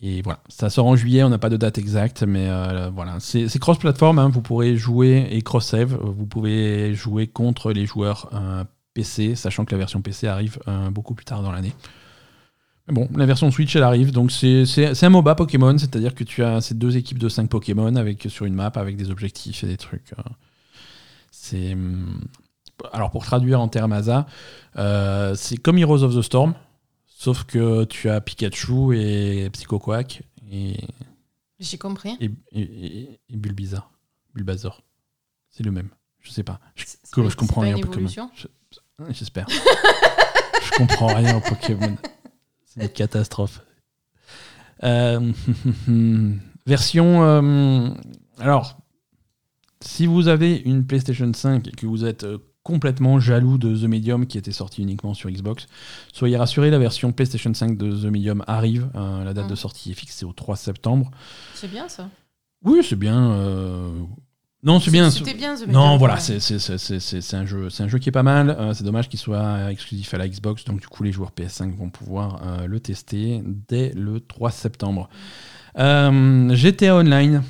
Et voilà, ça sort en juillet, on n'a pas de date exacte, mais euh, voilà, c'est cross-platform, hein, vous pourrez jouer et cross-save, vous pouvez jouer contre les joueurs euh, PC, sachant que la version PC arrive euh, beaucoup plus tard dans l'année. Mais bon, la version Switch, elle arrive, donc c'est un MOBA Pokémon, c'est-à-dire que tu as ces deux équipes de 5 Pokémon avec, sur une map avec des objectifs et des trucs. c'est. Hum, alors pour traduire en termes ASA, c'est comme Heroes of the Storm, Sauf que tu as Pikachu et Psycho Quack et. J'ai compris. Et, et, et, Bulbizarre. Bulbasaur. C'est le même. Je sais pas. Je, je comprends rien au Pokémon. J'espère. Je, comprends rien au Pokémon. C'est une catastrophe. Euh, version. Euh, alors, si vous avez une PlayStation 5 et que vous êtes euh, complètement jaloux de The Medium qui était sorti uniquement sur Xbox. Soyez rassurés, la version PlayStation 5 de The Medium arrive. Euh, la date de mm. sortie est fixée au 3 septembre. C'est bien ça Oui, c'est bien. Euh, non, c'est bien. C'était bien The Medium. Non, voilà, c'est un, jeu, un jeu qui est pas mal. Euh, c'est dommage qu'il soit exclusif à la Xbox. Donc, du coup, les joueurs PS5 vont pouvoir le tester dès le 3 septembre. GTA Online.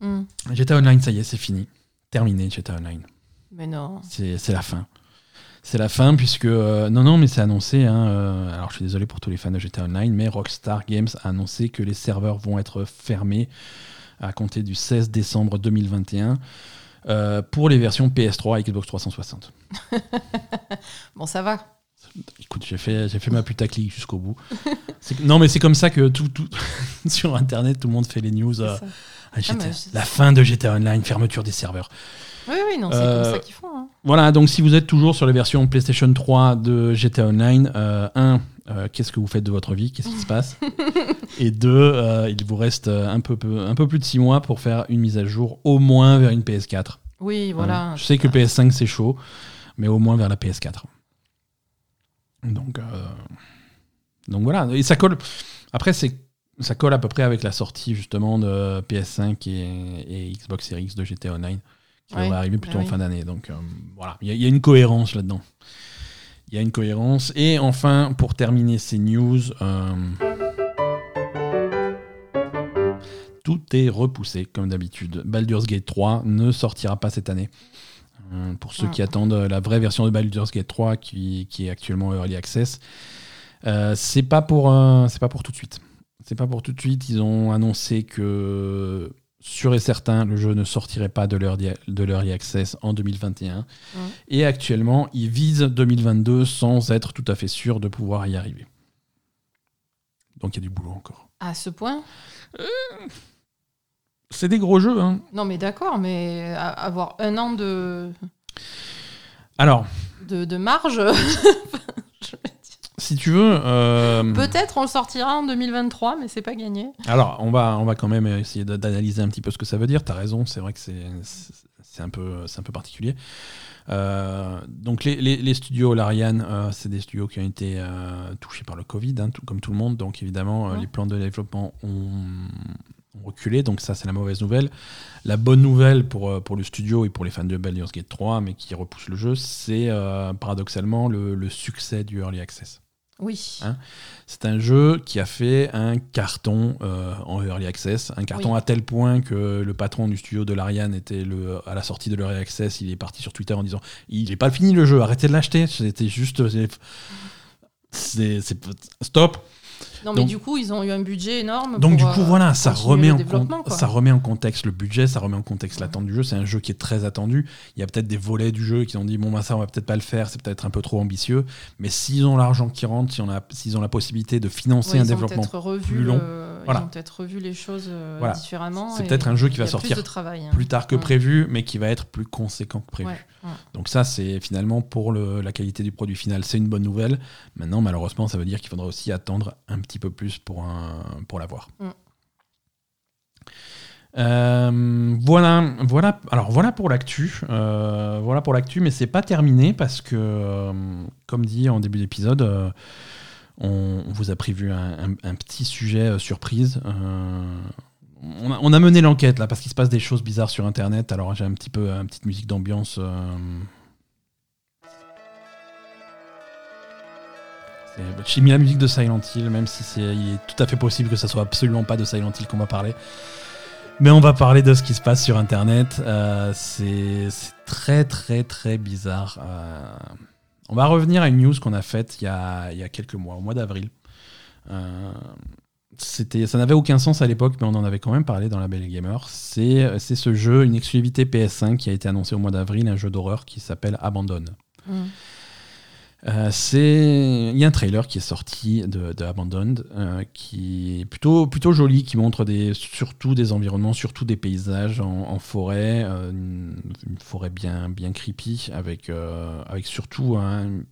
Hmm. GTA Online, ça y est, c'est fini. Terminé, GTA Online. Mais non. C'est la fin. C'est la fin puisque non non mais c'est annoncé hein, alors je suis désolé pour tous les fans de GTA Online mais Rockstar Games a annoncé que les serveurs vont être fermés à compter du 16 décembre 2021 euh, pour les versions PS3 et Xbox 360. bon, ça va. Écoute, j'ai fait, j'ai fait ma putaclic jusqu'au bout. non, mais c'est comme ça que tout, tout sur Internet, tout le monde fait les news. Euh, ah, la fin de GTA Online, fermeture des serveurs. Oui, oui, non, c'est comme euh, ça qu'ils font. Hein. Voilà, donc si vous êtes toujours sur les versions PlayStation 3 de GTA Online, 1, euh, qu'est-ce que vous faites de votre vie, qu'est-ce qui se passe? et deux, euh, il vous reste un peu, un peu plus de six mois pour faire une mise à jour, au moins vers une PS4. Oui, voilà. je sais que PS5 c'est chaud, mais au moins vers la PS4. Donc, euh, donc voilà, et ça colle. Après, c'est ça colle à peu près avec la sortie justement de PS5 et, Xbox Series X de GTA Online, qui va arriver plutôt en fin d'année. Donc voilà, il y, a une cohérence là-dedans. Il y a une cohérence. Et enfin, pour terminer ces news, euh, tout est repoussé comme d'habitude. Baldur's Gate 3 ne sortira pas cette année. Euh, pour ceux qui ah. attendent la vraie version de Baldur's Gate 3 qui, est actuellement Early Access, euh, c'est pas pour pas pour tout de suite. C'est pas pour tout de suite. Ils ont annoncé que sûr et certain, le jeu ne sortirait pas de l'Early Access en 2021. Et actuellement, ils visent 2022 sans être tout à fait sûr de pouvoir y arriver. Donc il y a du boulot encore. À ce point? Euh, C'est des gros jeux. Hein. Non mais d'accord, mais avoir un an de... Alors... De, de marge si tu veux. Euh, Peut-être on le sortira en 2023, mais c'est pas gagné. Alors, on va, on va quand même essayer d'analyser un petit peu ce que ça veut dire. Tu as raison, c'est vrai que c'est un, peu, un peu particulier. Euh, donc, les, les, studios Larian, euh, c'est des studios qui ont été touchés par le Covid, hein, tout, comme tout le monde. Donc, évidemment, les plans de développement ont, reculé. Donc, ça, c'est la mauvaise nouvelle. La bonne nouvelle pour, pour le studio et pour les fans de Baldur's Gate 3, mais qui repousse le jeu, c'est paradoxalement le, le, succès du Early Access. Oui. Hein. c'est un jeu qui a fait un carton euh, en early access, un carton à tel point que le patron du studio de l'Ariane était le à la sortie de l'early access, il est parti sur Twitter en disant il n'est pas fini le jeu, arrêtez de l'acheter, c'était juste c'est stop. Non, mais du coup, ils ont eu un budget énorme. Donc, du coup, euh, voilà, ça remet, en ça remet en contexte le budget, ça remet en contexte l'attente du jeu. C'est un jeu qui est très attendu. Il y a peut-être des volets du jeu qui ont dit bon, bah, ça, on va peut-être pas le faire, c'est peut-être un peu trop ambitieux. Mais s'ils ont l'argent qui rentre, s'ils ont, ont, la possibilité de financer un développement plus long. Ils ont peut-être revu les choses euh, différemment. C'est peut-être un jeu qui va sortir plus, travail, hein. plus tard que prévu, mais qui va être plus conséquent que prévu. Donc ça, c'est finalement pour la qualité du produit final, c'est une bonne nouvelle. Maintenant, malheureusement, ça veut dire qu'il faudra aussi attendre un petit peu plus pour, un, pour l'avoir. Mm. Euh, voilà, voilà. Alors voilà pour l'actu. Euh, voilà pour l'actu, mais c'est pas terminé parce que, euh, comme dit en début d'épisode, on, vous a prévu un, petit sujet surprise. On a, mené l'enquête là parce qu'il se passe des choses bizarres sur Internet. Alors j'ai un petit peu une petite musique d'ambiance. J'ai mis la musique de Silent Hill, même si c'est, tout à fait possible que ça soit absolument pas de Silent Hill qu'on va parler. Mais on va parler de ce qui se passe sur Internet. Euh, c'est, très très très bizarre. Euh, on va revenir à une news qu'on a faite il y a, y a quelques mois, au mois d'avril. Euh, c'était, ça n'avait aucun sens à l'époque, mais on en avait quand même parlé dans la Belle Gamer. C'est, c'est ce jeu, une exclusivité PS5 qui a été annoncé au mois d'avril, un jeu d'horreur qui s'appelle Abandon. Mm. Euh, c'est il y a un trailer qui est sorti de, Abandoned euh, qui est plutôt plutôt joli qui montre des surtout des environnements surtout des paysages en, forêt euh, une, forêt bien bien creepy avec avec surtout un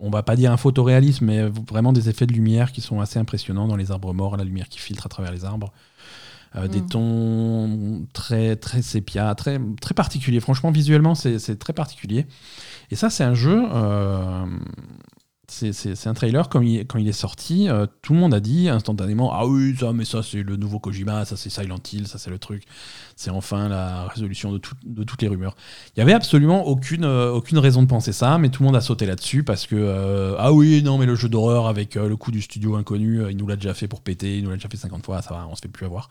on va pas dire un photoréalisme mais vraiment des effets de lumière qui sont assez impressionnants dans les arbres morts la lumière qui filtre à travers les arbres des mm. tons très très sépia très très particuliers franchement visuellement c'est très particulier et ça, c'est un jeu. Euh, c'est un trailer, quand il est sorti, euh, tout le monde a dit instantanément Ah oui, ça, mais ça, c'est le nouveau Kojima, ça, c'est Silent Hill, ça, c'est le truc. C'est enfin la résolution de, toutes les rumeurs. Il n'y avait absolument aucune, euh, aucune raison de penser ça, mais tout le monde a sauté là-dessus parce que euh, Ah oui, non, mais le jeu d'horreur avec le coup du studio inconnu, il nous l'a déjà fait pour péter, il nous l'a déjà fait 50 fois, ça va, on se fait plus avoir.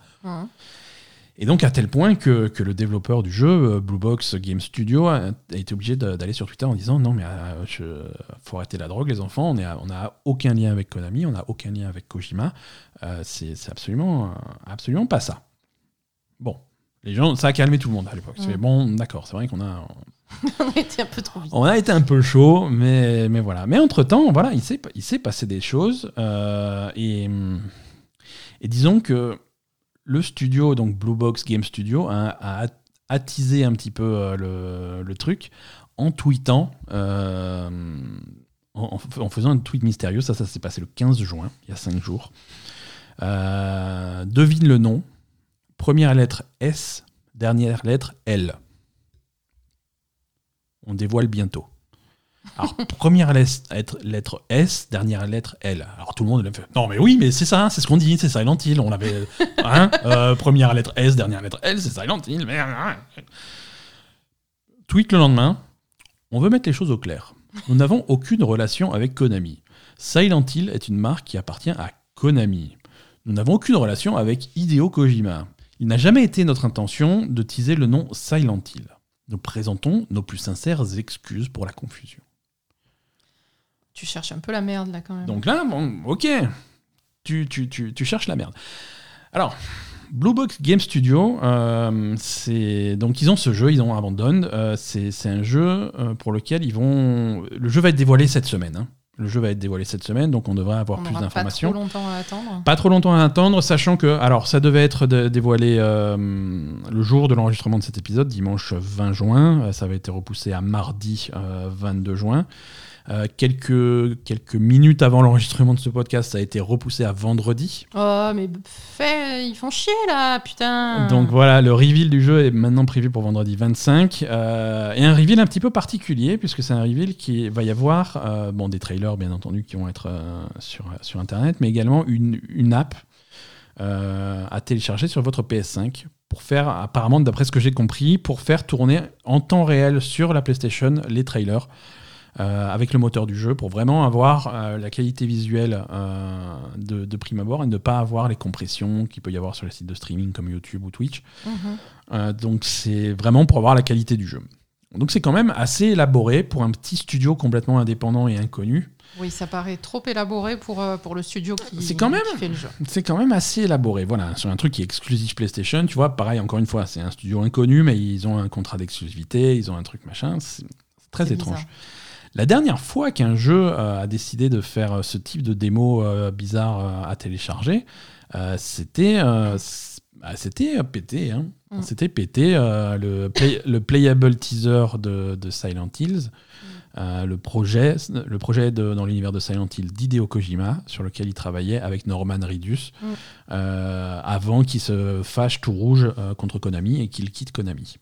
Et donc à tel point que, que, le développeur du jeu, euh, Blue Box Game Studio, a, été obligé d'aller sur Twitter en disant non mais il euh, faut arrêter la drogue les enfants, on n'a on a aucun lien avec Konami, on n'a aucun lien avec Kojima, euh, c'est absolument, absolument pas ça. Bon, les gens, ça a calmé tout le monde à l'époque. C'est bon, d'accord, c'est vrai qu'on a... on a été un peu trop vite. On a été un peu chaud, mais, mais voilà. Mais entre-temps, voilà, il s'est passé des choses. et, et disons que le studio, donc Blue Box Game Studio, a, attisé un petit peu euh, le, truc en tweetant, euh, en, faisant un tweet mystérieux. Ça, ça s'est passé le 15 juin, il y a 5 jours. Euh, devine le nom. Première lettre S, dernière lettre L. On dévoile bientôt. Alors, première lettre, S, dernière lettre L. Alors tout le monde fait Non, mais oui, mais c'est ça, c'est ce qu'on dit, c'est Silent Hill. On. Hein, euh, première lettre S, dernière lettre L, c'est Silent Hill. Mais... Tweet le lendemain On veut mettre les choses au clair. Nous n'avons aucune relation avec Konami. Silent Hill est une marque qui appartient à Konami. Nous n'avons aucune relation avec Hideo Kojima. Il n'a jamais été notre intention de teaser le nom Silent Hill. Nous présentons nos plus sincères excuses pour la confusion. Tu cherches un peu la merde là quand même. Donc là, bon, ok, tu, tu, tu, tu cherches la merde. Alors, Blue Box Game Studio, euh, c'est donc ils ont ce jeu, ils ont Abandon. Euh, c'est un jeu euh, pour lequel ils vont. Le jeu va être dévoilé cette semaine. Hein. Le jeu va être dévoilé cette semaine, donc on devrait avoir plus d'informations. Pas trop longtemps à attendre. Pas trop longtemps à attendre, sachant que, alors, ça devait être dévoilé le jour de l'enregistrement de cet épisode, dimanche 20 juin. Ça avait été repoussé à mardi 22 juin. Euh, quelques, quelques minutes avant l'enregistrement de ce podcast, ça a été repoussé à vendredi. Oh, mais fait, ils font chier là, putain. Donc voilà, le reveal du jeu est maintenant prévu pour vendredi 25. Euh, et un reveal un petit peu particulier, puisque c'est un reveal qui va y avoir euh, bon, des trailers, bien entendu, qui vont être sur, sur Internet, mais également une, une app à télécharger sur votre PS5 pour faire, apparemment, d'après ce que j'ai compris, pour faire tourner en temps réel sur la PlayStation les trailers. Euh, avec le moteur du jeu pour vraiment avoir euh, la qualité visuelle euh, de, prime abord et ne pas avoir les compressions qu'il peut y avoir sur les sites de streaming comme YouTube ou Twitch. Mhm. donc c'est vraiment pour avoir la qualité du jeu. Donc c'est quand même assez élaboré pour un petit studio complètement indépendant et inconnu. Oui, ça paraît trop élaboré pour, pour le studio qui, quand même, fait le jeu. C'est quand même assez élaboré. Voilà, sur un truc qui est exclusif PlayStation, tu vois, pareil, encore une fois, c'est un studio inconnu, mais ils ont un contrat d'exclusivité, ils ont un truc machin. C'est très étrange. La dernière fois qu'un jeu euh, a décidé de faire euh, ce type de démo euh, bizarre à télécharger, c'était bah, c'était pété. Hein. Mm. C'était pété. le, le, playable teaser de, Silent Hills. Mm. le projet, le projet dans l'univers de Silent Hill d'Hideo Kojima, sur lequel il travaillait avec Norman Reedus, mm. avant qu'il se fâche tout rouge contre Konami et qu'il quitte Konami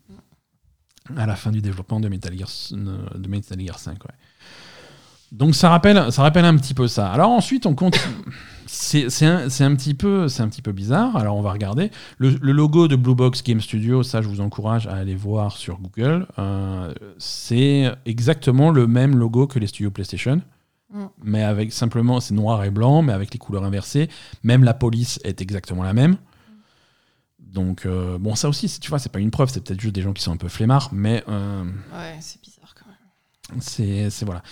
à la fin du développement de Metal Gear, de Metal Gear 5. Donc ça rappelle, ça rappelle un petit peu ça. Alors ensuite, on compte. C'est un, un, petit peu, un petit peu bizarre. Alors on va regarder. Le, logo de Blue Box Game Studio, ça je vous encourage à aller voir sur Google. Euh, c'est exactement le même logo que les studios PlayStation. Mm. Mais avec simplement, c'est noir et blanc, mais avec les couleurs inversées. Même la police est exactement la même. Donc, euh, bon, ça aussi, tu vois, c'est pas une preuve, c'est peut-être juste des gens qui sont un peu flemmards, mais. Euh, ouais, c'est bizarre quand même. C'est voilà.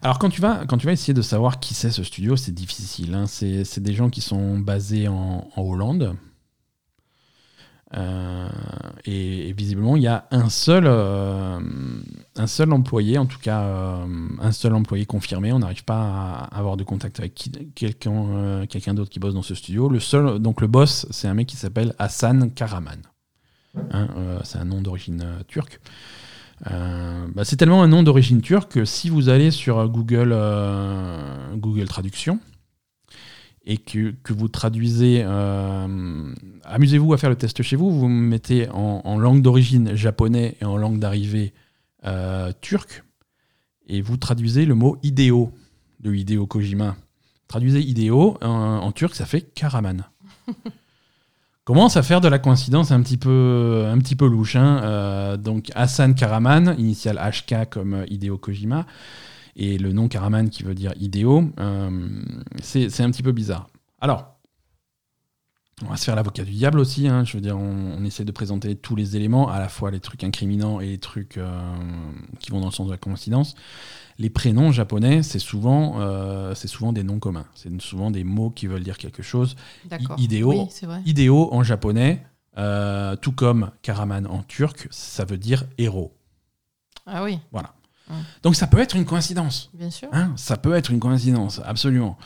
Alors, quand tu, vas, quand tu vas essayer de savoir qui c'est ce studio, c'est difficile. Hein. C'est des gens qui sont basés en Hollande. Euh, et, visiblement, il y a un seul, euh, employé, en tout cas euh, un seul employé confirmé. On n'arrive pas à avoir de contact avec quelqu'un d'autre qui bosse dans ce studio. Le seul, donc le boss, c'est un mec qui s'appelle Hassan Karaman. Hein, c'est un nom d'origine turque. Bah, c'est tellement un nom d'origine turque que si vous allez sur Google Traduction, et que, que vous traduisez, euh, amusez-vous à faire le test chez vous, vous mettez en, langue d'origine japonais et en langue d'arrivée euh, turc, et vous traduisez le mot idéo de Hideo Kojima. Traduisez Hideo en, turc, ça fait Karaman. Commence à faire de la coïncidence un petit peu, un petit peu louche. Hein. Euh, donc Hassan Karaman, initial HK comme Hideo Kojima, et le nom Karaman qui veut dire Hideo, euh, c'est un petit peu bizarre. Alors, on va se faire l'avocat du diable aussi. Hein. Je veux dire, on, essaie de présenter tous les éléments, à la fois les trucs incriminants et les trucs euh, qui vont dans le sens de la coïncidence. Les prénoms japonais, c'est souvent, euh, c'est souvent des noms communs. C'est souvent des mots qui veulent dire quelque chose. Idéo, idéo en japonais, euh, tout comme Karaman en turc, ça veut dire héros. Ah oui. Voilà. Hum. Donc ça peut être une coïncidence. Bien sûr. Hein, ça peut être une coïncidence, absolument.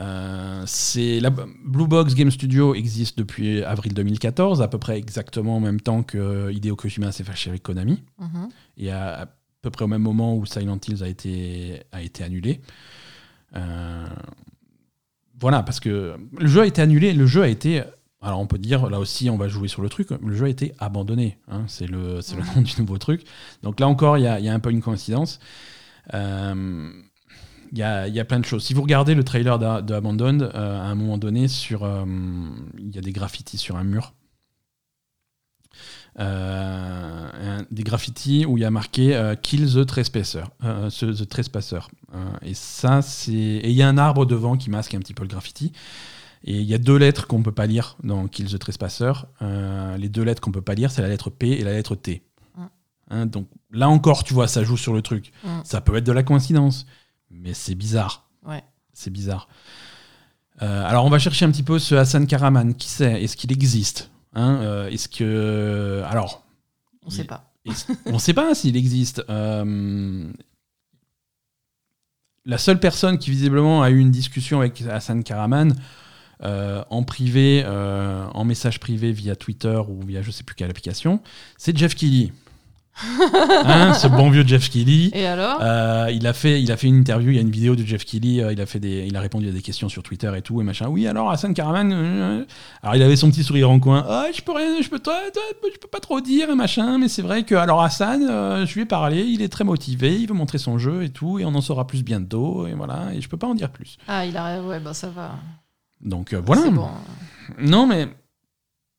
Euh, c'est la Blue Box Game Studio existe depuis avril 2014, à peu près exactement en même temps que Hideo Kojima s'est fâché avec Konami, mhm. et à, peu près au même moment où Silent Hills a été, a été annulé. Euh, voilà, parce que le jeu a été annulé, le jeu a été. Alors on peut dire, là aussi on va jouer sur le truc, le jeu a été abandonné, hein, c'est le, le nom du nouveau truc. Donc là encore, il y a, y a, un peu une coïncidence. Euh, il y a, plein de choses. Si vous regardez le trailer de, Abandoned, euh, à un moment donné, euh, il y a des graffitis sur un mur. Des graffitis où il y a marqué Kill the Trespasser. the Trespasser. et ça, c'est. Et il y a un arbre devant qui masque un petit peu le graffiti. Et il y a deux lettres qu'on ne peut pas lire dans Kill the Trespasser. les deux lettres qu'on ne peut pas lire, c'est la lettre P et la lettre T. Hein, donc là encore, tu vois, ça joue sur le truc. Ça peut être de la coïncidence mais c'est bizarre. Ouais. C'est bizarre. Euh, alors, on va chercher un petit peu ce Hassan Karaman. Qui c'est? Est-ce qu'il existe? Hein euh, Est-ce que. Alors. On ne sait pas. on ne sait pas s'il existe. Euh, la seule personne qui visiblement a eu une discussion avec Hassan Karaman en privé, en message privé via Twitter ou via je sais plus quelle application, c'est Jeff Kelly. Hein, ce bon vieux Jeff Kelly. Et alors euh, il, a fait, il a fait une interview, il y a une vidéo de Jeff Kelly, euh, il, a fait des, il a répondu à des questions sur Twitter et tout, et machin. Oui, alors Hassan Karaman. Euh, alors il avait son petit sourire en coin. Ah, je peux rien, je peux, je peux pas trop dire, et machin, mais c'est vrai que, alors Hassan, je lui ai parlé, il est très motivé, il veut montrer son jeu et tout, et on en saura plus bientôt, et voilà, et je peux pas en dire plus. Ah, il a. Ouais, bah ça va. Donc voilà. Non, mais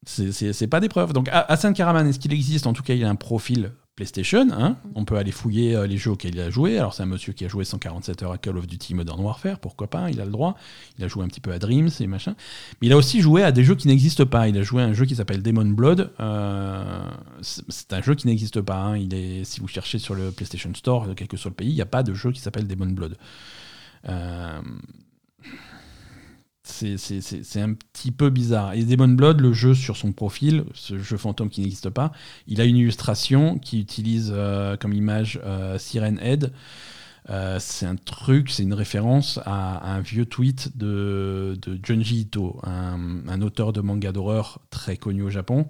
c'est pas des preuves. Donc Hassan Karaman, est-ce qu'il existe? En tout cas, il a un profil PlayStation. Hein. On peut aller fouiller euh, les jeux auxquels il a joué. Alors, c'est un monsieur qui a joué 147 heures à Call of Duty Modern Warfare, pourquoi pas, il a le droit. Il a joué un petit peu à Dreams et machin. Mais il a aussi joué à des jeux qui n'existent pas. Il a joué à un jeu qui s'appelle Demon Blood. Euh, c'est un jeu qui n'existe pas. Hein. Il est, si vous cherchez sur le PlayStation Store, quel que soit le pays, il n'y a pas de jeu qui s'appelle Demon Blood. Euh, c'est un petit peu bizarre. Et Demon Blood, le jeu sur son profil, ce jeu fantôme qui n'existe pas, il a une illustration qui utilise euh, comme image euh, Siren Head. Euh, c'est un truc, c'est une référence à, un vieux tweet de, Junji Ito, un, auteur de manga d'horreur très connu au Japon.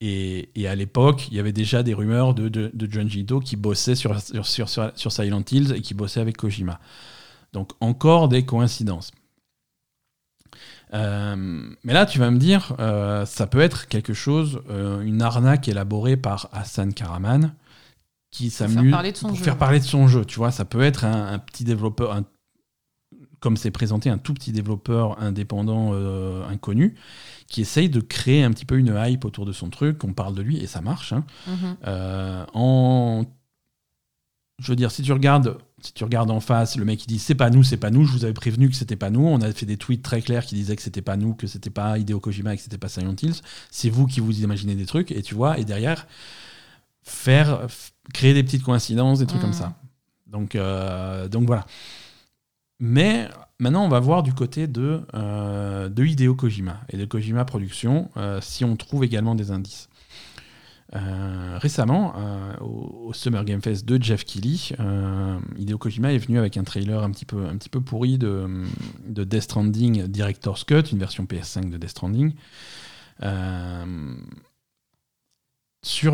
Et, à l'époque, il y avait déjà des rumeurs de, Junji Ito qui bossait sur, sur Silent Hills et qui bossait avec Kojima. Donc encore des coïncidences. Euh, mais là, tu vas me dire, euh, ça peut être quelque chose, euh, une arnaque élaborée par Hassan Karaman, qui s'amuse pour faire parler de son jeu. Tu vois, ça peut être un, petit développeur, comme c'est présenté, un tout petit développeur indépendant inconnu, qui essaye de créer un petit peu une hype autour de son truc. On parle de lui et ça marche. Hein. Mhm. en, je veux dire, si tu regardes si tu regardes en face, le mec il dit c'est pas nous, c'est pas nous, je vous avais prévenu que c'était pas nous. On a fait des tweets très clairs qui disaient que c'était pas nous, que c'était pas Hideo Kojima, que c'était pas Silent Hills. C'est vous qui vous imaginez des trucs et tu vois, et derrière, faire, créer des petites coïncidences, des trucs comme ça. Donc, euh, donc voilà. Mais maintenant, on va voir du côté de, euh, de Hideo Kojima et de Kojima Productions euh, si on trouve également des indices. Euh, récemment, euh, au, Summer Game Fest de Jeff Keighley, euh, Hideo Kojima est venu avec un trailer un petit peu, pourri de, de Death Stranding Director's Cut, une version PS5 de Death Stranding,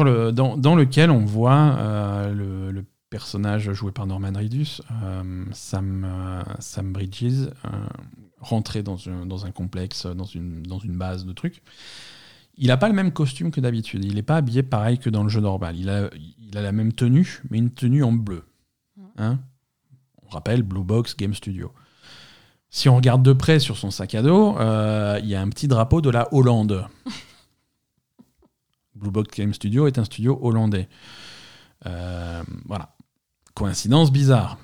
le, dans, lequel on voit le, personnage joué par Norman Reedus, Sam, Bridges, rentrer dans un, dans un complexe, dans une, dans une base de trucs. Il n'a pas le même costume que d'habitude. Il n'est pas habillé pareil que dans le jeu normal. Il a, il a la même tenue, mais une tenue en bleu. Hein? On rappelle Blue Box Game Studio. Si on regarde de près sur son sac à dos, il y a un petit drapeau de la Hollande. Blue Box Game Studio est un studio hollandais. voilà. Coïncidence bizarre.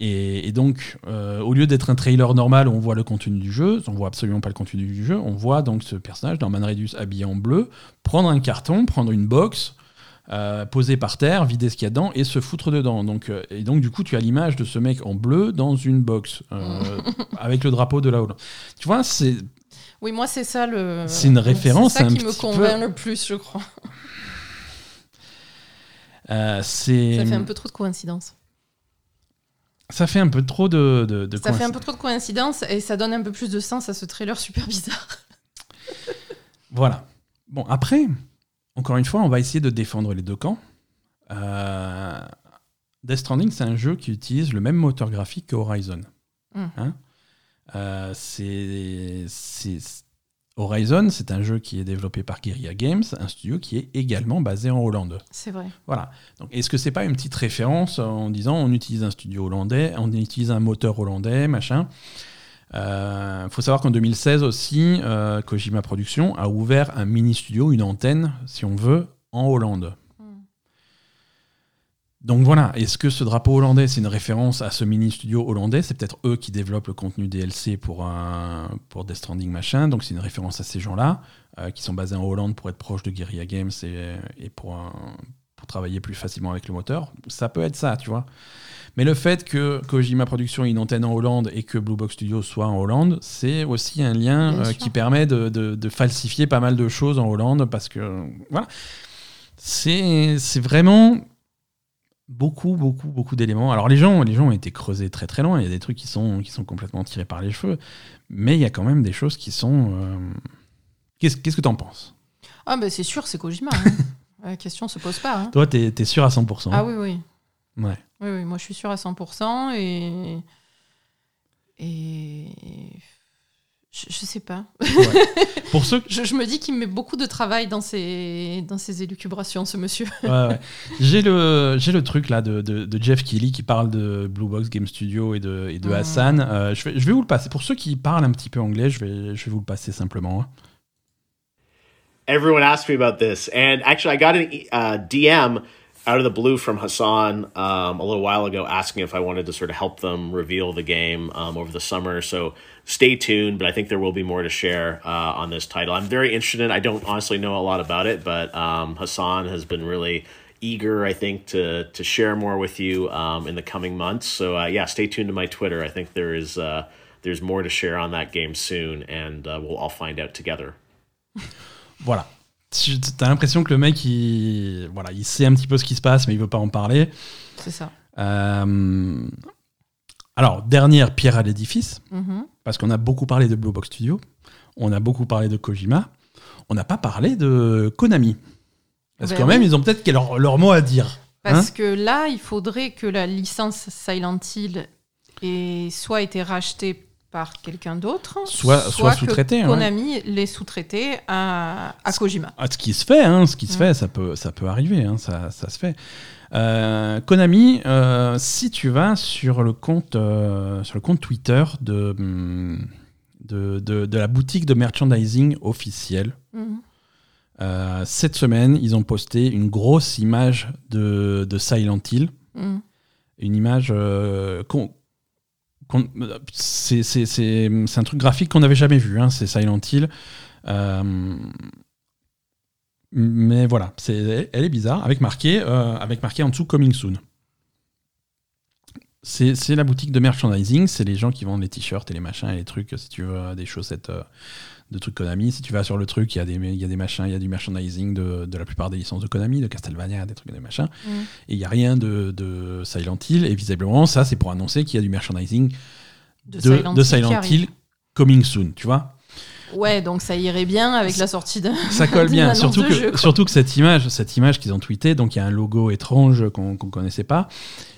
Et, donc, euh, au lieu d'être un trailer normal où on voit le contenu du jeu, on voit absolument pas le contenu du jeu, on voit donc ce personnage, Norman Redus habillé en bleu, prendre un carton, prendre une box, euh, poser par terre, vider ce qu'il y a dedans et se foutre dedans. Donc, euh, et donc, du coup, tu as l'image de ce mec en bleu dans une box avec le drapeau de la Hollande. Tu vois, c'est. Oui, moi, c'est ça le. C'est une référence. C'est ça qui me convainc le plus, je crois. c'est. Ça fait un peu trop de coïncidences. Ça fait un peu trop de, de, Ça fait un peu trop de coïncidences et ça donne un peu plus de sens à ce trailer super bizarre. voilà. Bon, après, encore une fois, on va essayer de défendre les deux camps. Euh, Death Stranding, c'est un jeu qui utilise le même moteur graphique que Horizon. Hmm. Hein euh, c'est Horizon, c'est un jeu qui est développé par Guerrilla Games, un studio qui est également basé en Hollande. C'est vrai. Voilà. Donc, est-ce que c'est pas une petite référence en disant on utilise un studio hollandais, on utilise un moteur hollandais, machin? Il euh, faut savoir qu'en 2016 aussi, euh, Kojima Productions a ouvert un mini studio, une antenne, si on veut, en Hollande. Donc voilà, est-ce que ce drapeau hollandais, c'est une référence à ce mini studio hollandais? C'est peut-être eux qui développent le contenu DLC pour, un, pour Death Stranding machin, donc c'est une référence à ces gens-là, euh, qui sont basés en Hollande pour être proches de Guerrilla Games et, et pour, pour travailler plus facilement avec le moteur. Ça peut être ça, tu vois. Mais le fait que Kojima Productions ait une antenne en Hollande et que Blue Box Studios soit en Hollande, c'est aussi un lien euh, qui permet de, de, de, falsifier pas mal de choses en Hollande parce que, voilà. C'est vraiment beaucoup, beaucoup, beaucoup d'éléments. Alors les gens, les gens ont été creusés très très loin. Il y a des trucs qui sont, qui sont complètement tirés par les cheveux, mais il y a quand même des choses qui sont. Euh, qu'est-ce, qu'est-ce que tu en penses? Ah ben c'est sûr, c'est Kojima. Hein. La question se pose pas. Hein. Toi, tu es, sûr à 100%. Ah oui, oui. Ouais. Oui, oui, moi je suis sûr à 100% et. Et je, sais pas. Pour ceux je, me dis qu'il met beaucoup de travail dans ses, dans ses élucubrations, ce monsieur. J'ai le, le truc là de, de, Jeff Keighley qui parle de Blue Box Game Studio et de, et de hmm. Hassan. Euh, je, vais, je vais vous le passer. Pour ceux qui parlent un petit peu anglais, je vais, je vais vous le passer simplement. Hein. Everyone asked me about this, and actually, I got a uh, DM out of the blue from Hassan um, a little while ago asking if I wanted to sort of help them reveal the game um, over the summer. So stay tuned, but I think there will be more to share uh, on this title. I'm very interested in I don't honestly know a lot about it, but um, Hassan has been really eager, I think, to, to share more with you um, in the coming months. So uh, yeah, stay tuned to my Twitter. I think there is uh, there's more to share on that game soon, and uh, we'll all find out together. Voilà. T'as l'impression que le mec, il, voilà, il sait un petit peu ce qui se passe, mais il veut pas en parler. C'est ça. Euh, alors, dernière pierre à l'édifice, mm-hmm. Parce qu'on a beaucoup parlé de Blue Box Studio, on a beaucoup parlé de Kojima, on n'a pas parlé de Konami. Parce que ben quand même, ils ont peut-être leur, leur, mot à dire. Parce hein que là, il faudrait que la licence Silent Hill ait soit été rachetée par quelqu'un d'autre, soit, soit, sous-traité. Konami les sous-traité à, à, Kojima. ce qui se fait, hein, ce qui se fait, ça peut, ça peut arriver, hein, ça, ça, se fait. Euh, Konami, euh, si tu vas sur le compte, euh, sur le compte Twitter de, hum, de, de, la boutique de merchandising officielle, mhm. cette semaine, ils ont posté une grosse image de, de Silent Hill. Mhm. Une image c'est un truc graphique qu'on n'avait jamais vu, hein, c'est Silent Hill. Euh, mais voilà, c'est elle est bizarre, avec marqué, euh, avec marqué en dessous Coming Soon. C'est la boutique de merchandising, c'est les gens qui vendent les t-shirts et les machins et les trucs, si tu veux, des chaussettes euh, de trucs Konami. Si tu vas sur le truc, il y, a des, y a des machins, il y a du merchandising de, de, la plupart des licences de Konami, de Castlevania, des trucs, des machins. Mm. Et il n'y a rien de, de, Silent Hill. Et visiblement, ça, c'est pour annoncer qu'il y a du merchandising de, de Silent, Hill, coming soon, tu vois. Ouais, donc ça irait bien avec la sortie d'un. Ça colle bien, surtout que, surtout que cette image, cette image qu'ils ont tweetée, donc il y a un logo étrange qu'on ne connaissait pas,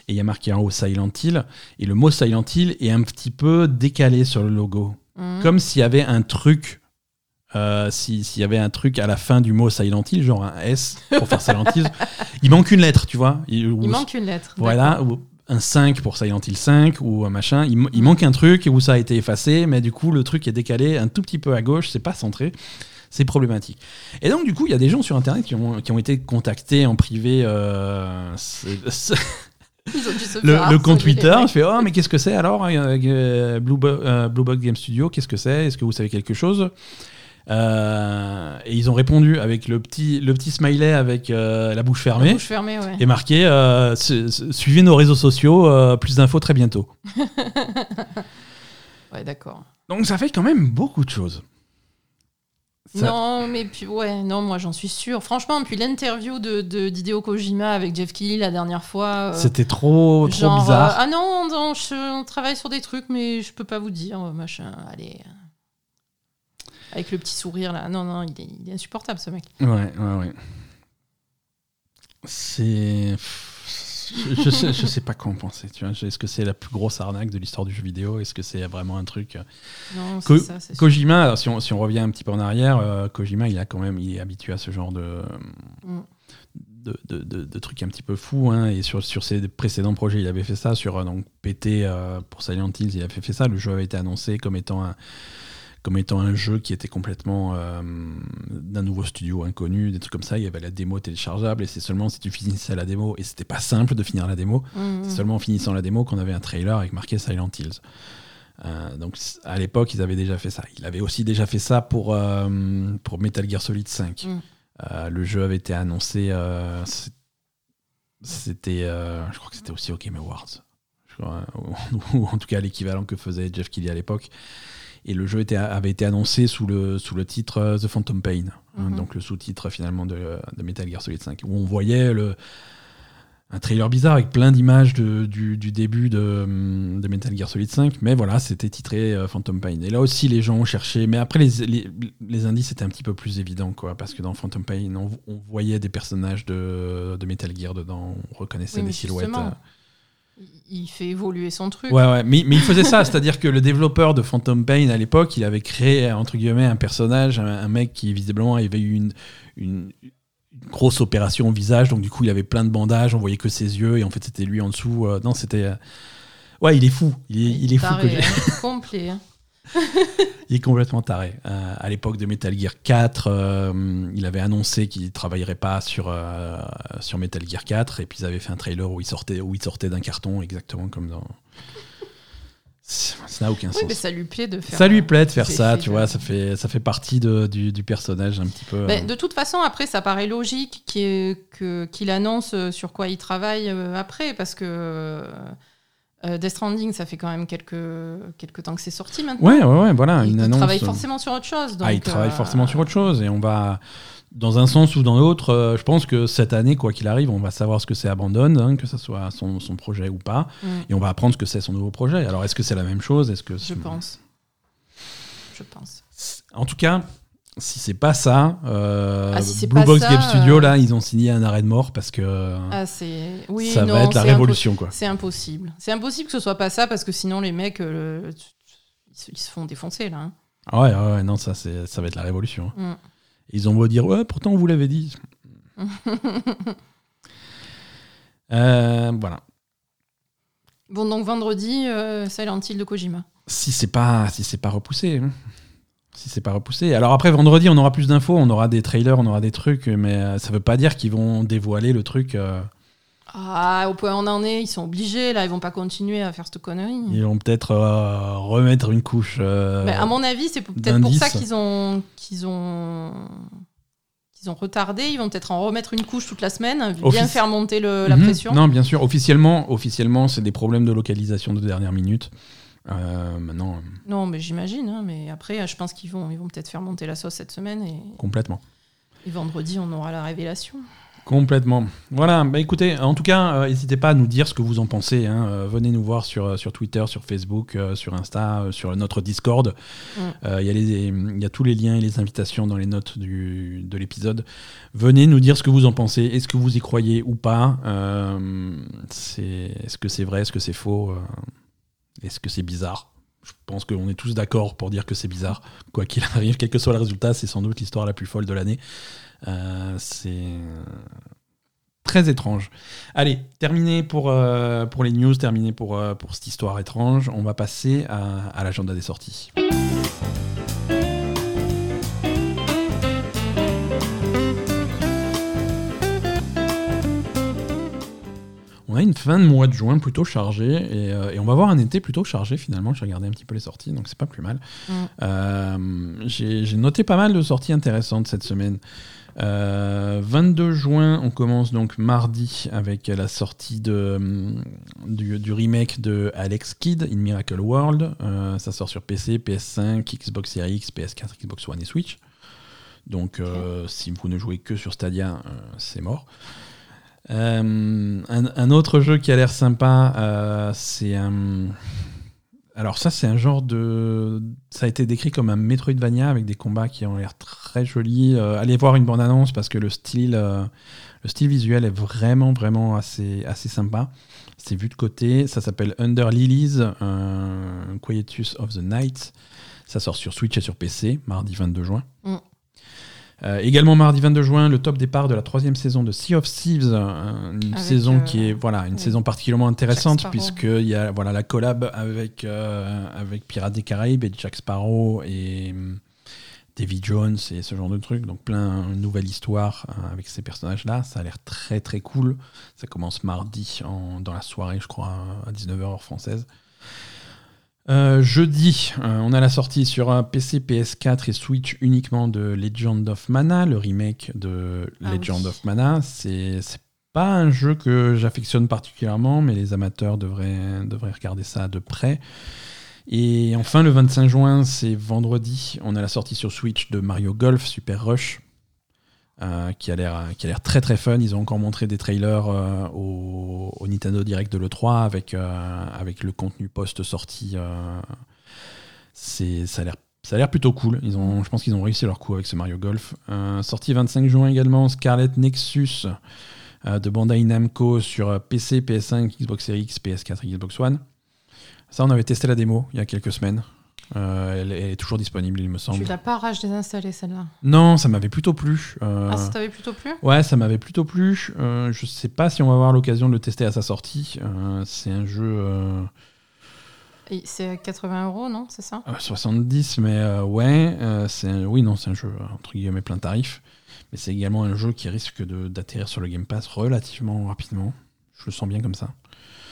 et il y a marqué en haut Silent Hill, et le mot Silent Hill est un petit peu décalé sur le logo. Mm. Comme s'il y avait un truc euh, s'il y avait un truc à la fin du mot Silent Hill, genre un S pour faire Silent Hill, il manque une lettre, tu vois. Il, manque une lettre. Voilà. Un 5 pour Silent Hill 5 ou un machin. Il, il, manque un truc où ça a été effacé, mais du coup, le truc est décalé un tout petit peu à gauche, c'est pas centré. C'est problématique. Et donc, du coup, il y a des gens sur Internet qui ont, qui ont été contactés en privé. Euh, le, le, compte Twitter, je fais Oh, mais qu'est-ce que c'est alors euh, Blue, euh, Blue Box Game Studio Qu'est-ce que c'est? Est-ce que vous savez quelque chose? Euh, et ils ont répondu avec le petit, le petit smiley avec euh, la bouche fermée. La bouche fermée ouais. Et marqué euh, Suivez nos réseaux sociaux, plus d'infos très bientôt. ouais, d'accord. Donc ça fait quand même beaucoup de choses. Ça... Non, mais puis ouais, non, moi j'en suis sûr. Franchement, puis l'interview de, de d'Hideo Kojima avec Jeff Keighley la dernière fois. C'était trop, trop bizarre. ah non, non je, on travaille sur des trucs, mais je peux pas vous dire, machin. Allez avec le petit sourire là. Non, non, il est, il est insupportable ce mec. Ouais, ouais, ouais. C'est. Je, sais, je sais pas quoi en penser. Tu vois, est-ce que c'est la plus grosse arnaque de l'histoire du jeu vidéo? Est-ce que c'est vraiment un truc euh, Non, Ko ça, Kojima, si on, si on, revient un petit peu en arrière, euh, Kojima, il a quand même, il est habitué à ce genre de. Mm. De, de, de, trucs un petit peu fous. Hein. Et sur, sur ses précédents projets, il avait fait ça. Sur euh, donc, PT pour Silent Hills, il avait fait ça. Le jeu avait été annoncé comme étant un, comme étant un jeu qui était complètement euh, d'un nouveau studio inconnu, des trucs comme ça. Il y avait la démo téléchargeable et c'est seulement si tu finissais la démo, et c'était pas simple de finir la démo, mmh. c'est seulement en finissant la démo qu'on avait un trailer avec marqué Silent Hills. Euh, donc à l'époque, ils avaient déjà fait ça. Il avait aussi déjà fait ça pour, euh, pour Metal Gear Solid 5. Mmh. le jeu avait été annoncé, c'était, je crois que c'était aussi au Game Awards, ou, en tout cas l'équivalent que faisait Jeff Kelly à l'époque. Et le jeu était, avait été annoncé sous le, sous le titre euh, The Phantom Pain, hein, mhm. donc le sous-titre finalement de, de, Metal Gear Solid 5, où on voyait le, un trailer bizarre avec plein d'images du, du, début de, de, Metal Gear Solid 5, mais voilà, c'était titré euh, Phantom Pain. Et là aussi, les gens ont cherché, mais après, les, les, les indices étaient un petit peu plus évidents, quoi, parce que dans Phantom Pain, on, voyait des personnages de, de, Metal Gear dedans, on reconnaissait des silhouettes. Il fait évoluer son truc. Ouais, ouais, mais, mais il faisait ça, c'est-à-dire que le développeur de Phantom Pain à l'époque, il avait créé entre guillemets un personnage, un, mec qui visiblement avait eu une, une, grosse opération au visage, donc du coup il avait plein de bandages, on voyait que ses yeux et en fait c'était lui en dessous. Euh, non, c'était. Euh, ouais, il est fou, il est, il est fou. Que... Hein. complet. Il est complètement taré. Euh, à l'époque de Metal Gear 4, euh, il avait annoncé qu'il ne travaillerait pas sur, euh, sur Metal Gear 4, et puis ils avaient fait un trailer où il sortait, où il sortait d'un carton, exactement comme dans. Ça n'a aucun sens. mais ça lui plaît de faire. Ça lui plaît de faire ça, tu vois. Ça fait, ça fait partie de, du, du, personnage un petit peu. de toute façon, après, ça paraît logique qu'il annonce sur quoi il travaille après, parce que euh, Death Stranding, ça fait quand même quelques, quelques temps que c'est sorti maintenant. Ouais, ouais, ouais, voilà. Il, une travaille forcément sur autre chose. ah, il travaille euh, forcément sur autre chose. Et on va, dans un sens ou dans l'autre, euh, je pense que cette année, quoi qu'il arrive, on va savoir ce que c'est Abandon, hein, que ce soit son, son, projet ou pas. Mm. Et on va apprendre ce que c'est son nouveau projet. Alors, est-ce que c'est la même chose? Est-ce que Je pense. Je pense. En tout cas, si c'est pas ça, euh, ah, Blue Box Game Studio, euh, là, ils ont signé un arrêt de mort parce que ah, oui, ça va être la révolution. quoi. C'est impossible. C'est impossible que ce soit pas ça parce que sinon les mecs, euh, ils, se font défoncer là. Hein. Ah ouais, ouais, non, ça, ça va être la révolution. Hein. Mm. Ils ont beau dire, ouais, pourtant on vous l'avait dit. voilà. Bon, donc vendredi, Silent Hill de Kojima. Si c'est pas, si pas repoussé. Hein si c'est pas repoussé. Alors après vendredi, on aura plus d'infos, on aura des trailers, on aura des trucs, mais euh, ça veut pas dire qu'ils vont dévoiler le truc. Euh. Ah, au point où on en est, ils sont obligés, là, ils vont pas continuer à faire cette connerie. Ils vont peut-être euh, remettre une couche. mais à mon avis, c'est peut-être pour ça qu'ils ont qu'ils ont qu'ils ont retardé. Ils vont peut-être en remettre une couche toute la semaine, bien faire monter la mhm. pression. Non, bien sûr. Officiellement, officiellement, c'est des problèmes de localisation de dernière minute. Euh, maintenant. Non, mais j'imagine. Hein, mais après, je pense qu'ils vont, ils vont peut-être faire monter la sauce cette semaine. Et... Complètement. Et vendredi, on aura la révélation. Complètement. Voilà, bah écoutez, en tout cas, euh, n'hésitez pas à nous dire ce que vous en pensez. Hein. Euh, venez nous voir sur, sur Twitter, sur Facebook, sur Insta, sur notre Discord. Mm. Il y, y, a tous les liens et les invitations dans les notes du, de l'épisode. Venez nous dire ce que vous en pensez. Est-ce que vous y croyez ou pas? Est-ce que c'est vrai? Est-ce que c'est faux? Est-ce que c'est bizarre? Je pense qu'on est tous d'accord pour dire que c'est bizarre. Quoi qu'il arrive, quel que soit le résultat, c'est sans doute l'histoire la plus folle de l'année. Euh, c'est très étrange. Allez, terminé pour, pour les news, terminé pour, cette histoire étrange. On va passer à l'agenda des sorties. A une fin de mois de juin plutôt chargée et, et on va avoir un été plutôt chargé finalement. J'ai regardé un petit peu les sorties, donc c'est pas plus mal. Mm. Euh, j'ai noté pas mal de sorties intéressantes cette semaine. 22 euh, juin, on commence donc mardi avec la sortie de, mm, du, remake de Alex Kidd in Miracle World. Euh, ça sort sur PC, PS5, Xbox Series X, PS4, Xbox One et Switch. Donc si vous ne jouez que sur Stadia, c'est mort. Euh, un, autre jeu qui a l'air sympa, euh, c'est un. Alors, ça, c'est un genre de. Ça a été décrit comme un Metroidvania avec des combats qui ont l'air très jolis. Euh, allez voir une bande-annonce parce que le style, le style visuel est vraiment, vraiment assez, assez sympa. C'est vu de côté. Ça s'appelle Under Lilies, Quietus of the Night. Ça sort sur Switch et sur PC, mardi 22 juin. Mm. Euh, également mardi 22 juin, le top départ de la troisième saison de Sea of Thieves, euh, une saison qui est euh, voilà une saison particulièrement intéressante puisqu'il y a voilà la collab avec avec Pirates des Caraïbes et Jack Sparrow et Davy Jones et ce genre de trucs, donc plein de nouvelles histoires avec ces personnages-là. Ça a l'air très très cool. Ça commence mardi dans la soirée, je crois, à 19h heure française. Euh, jeudi, euh, on a la sortie sur un PC, PS4 et Switch uniquement de Legend of Mana, le remake de ah Legend of Mana. C'est pas un jeu que j'affectionne particulièrement, mais les amateurs devraient, devraient regarder ça de près. Et enfin, le 25 juin, c'est vendredi, on a la sortie sur Switch de Mario Golf Super Rush. Euh, qui a l'air qui a l'air très très fun. Ils ont encore montré des trailers euh, au, Nintendo Direct de l'E3 avec euh, avec le contenu post sortie. c'est ça a l'air ça a l'air plutôt cool. Ils ont, je pense qu'ils ont réussi leur coup avec ce Mario Golf. sorti 25 juin également, Scarlet Nexus de Bandai Namco sur PC, PS5, Xbox Series X, PS4 Xbox One. Ça, on avait testé la démo il y a quelques semaines. Euh, elle, est toujours disponible, il me semble. Tu l'as pas rage désinstallé celle-là Non, ça m'avait plutôt plu. Euh, ah, ça t'avait plutôt plu? Ouais, ça m'avait plutôt plu. Euh, je sais pas si on va avoir l'occasion de le tester à sa sortie. c'est un jeu. C'est 80 euros, non? C'est ça? 70, mais ouais. c'est oui, non, c'est un jeu entre guillemets plein tarif. Mais c'est également un jeu qui risque d'atterrir sur le Game Pass relativement rapidement. Je le sens bien comme ça.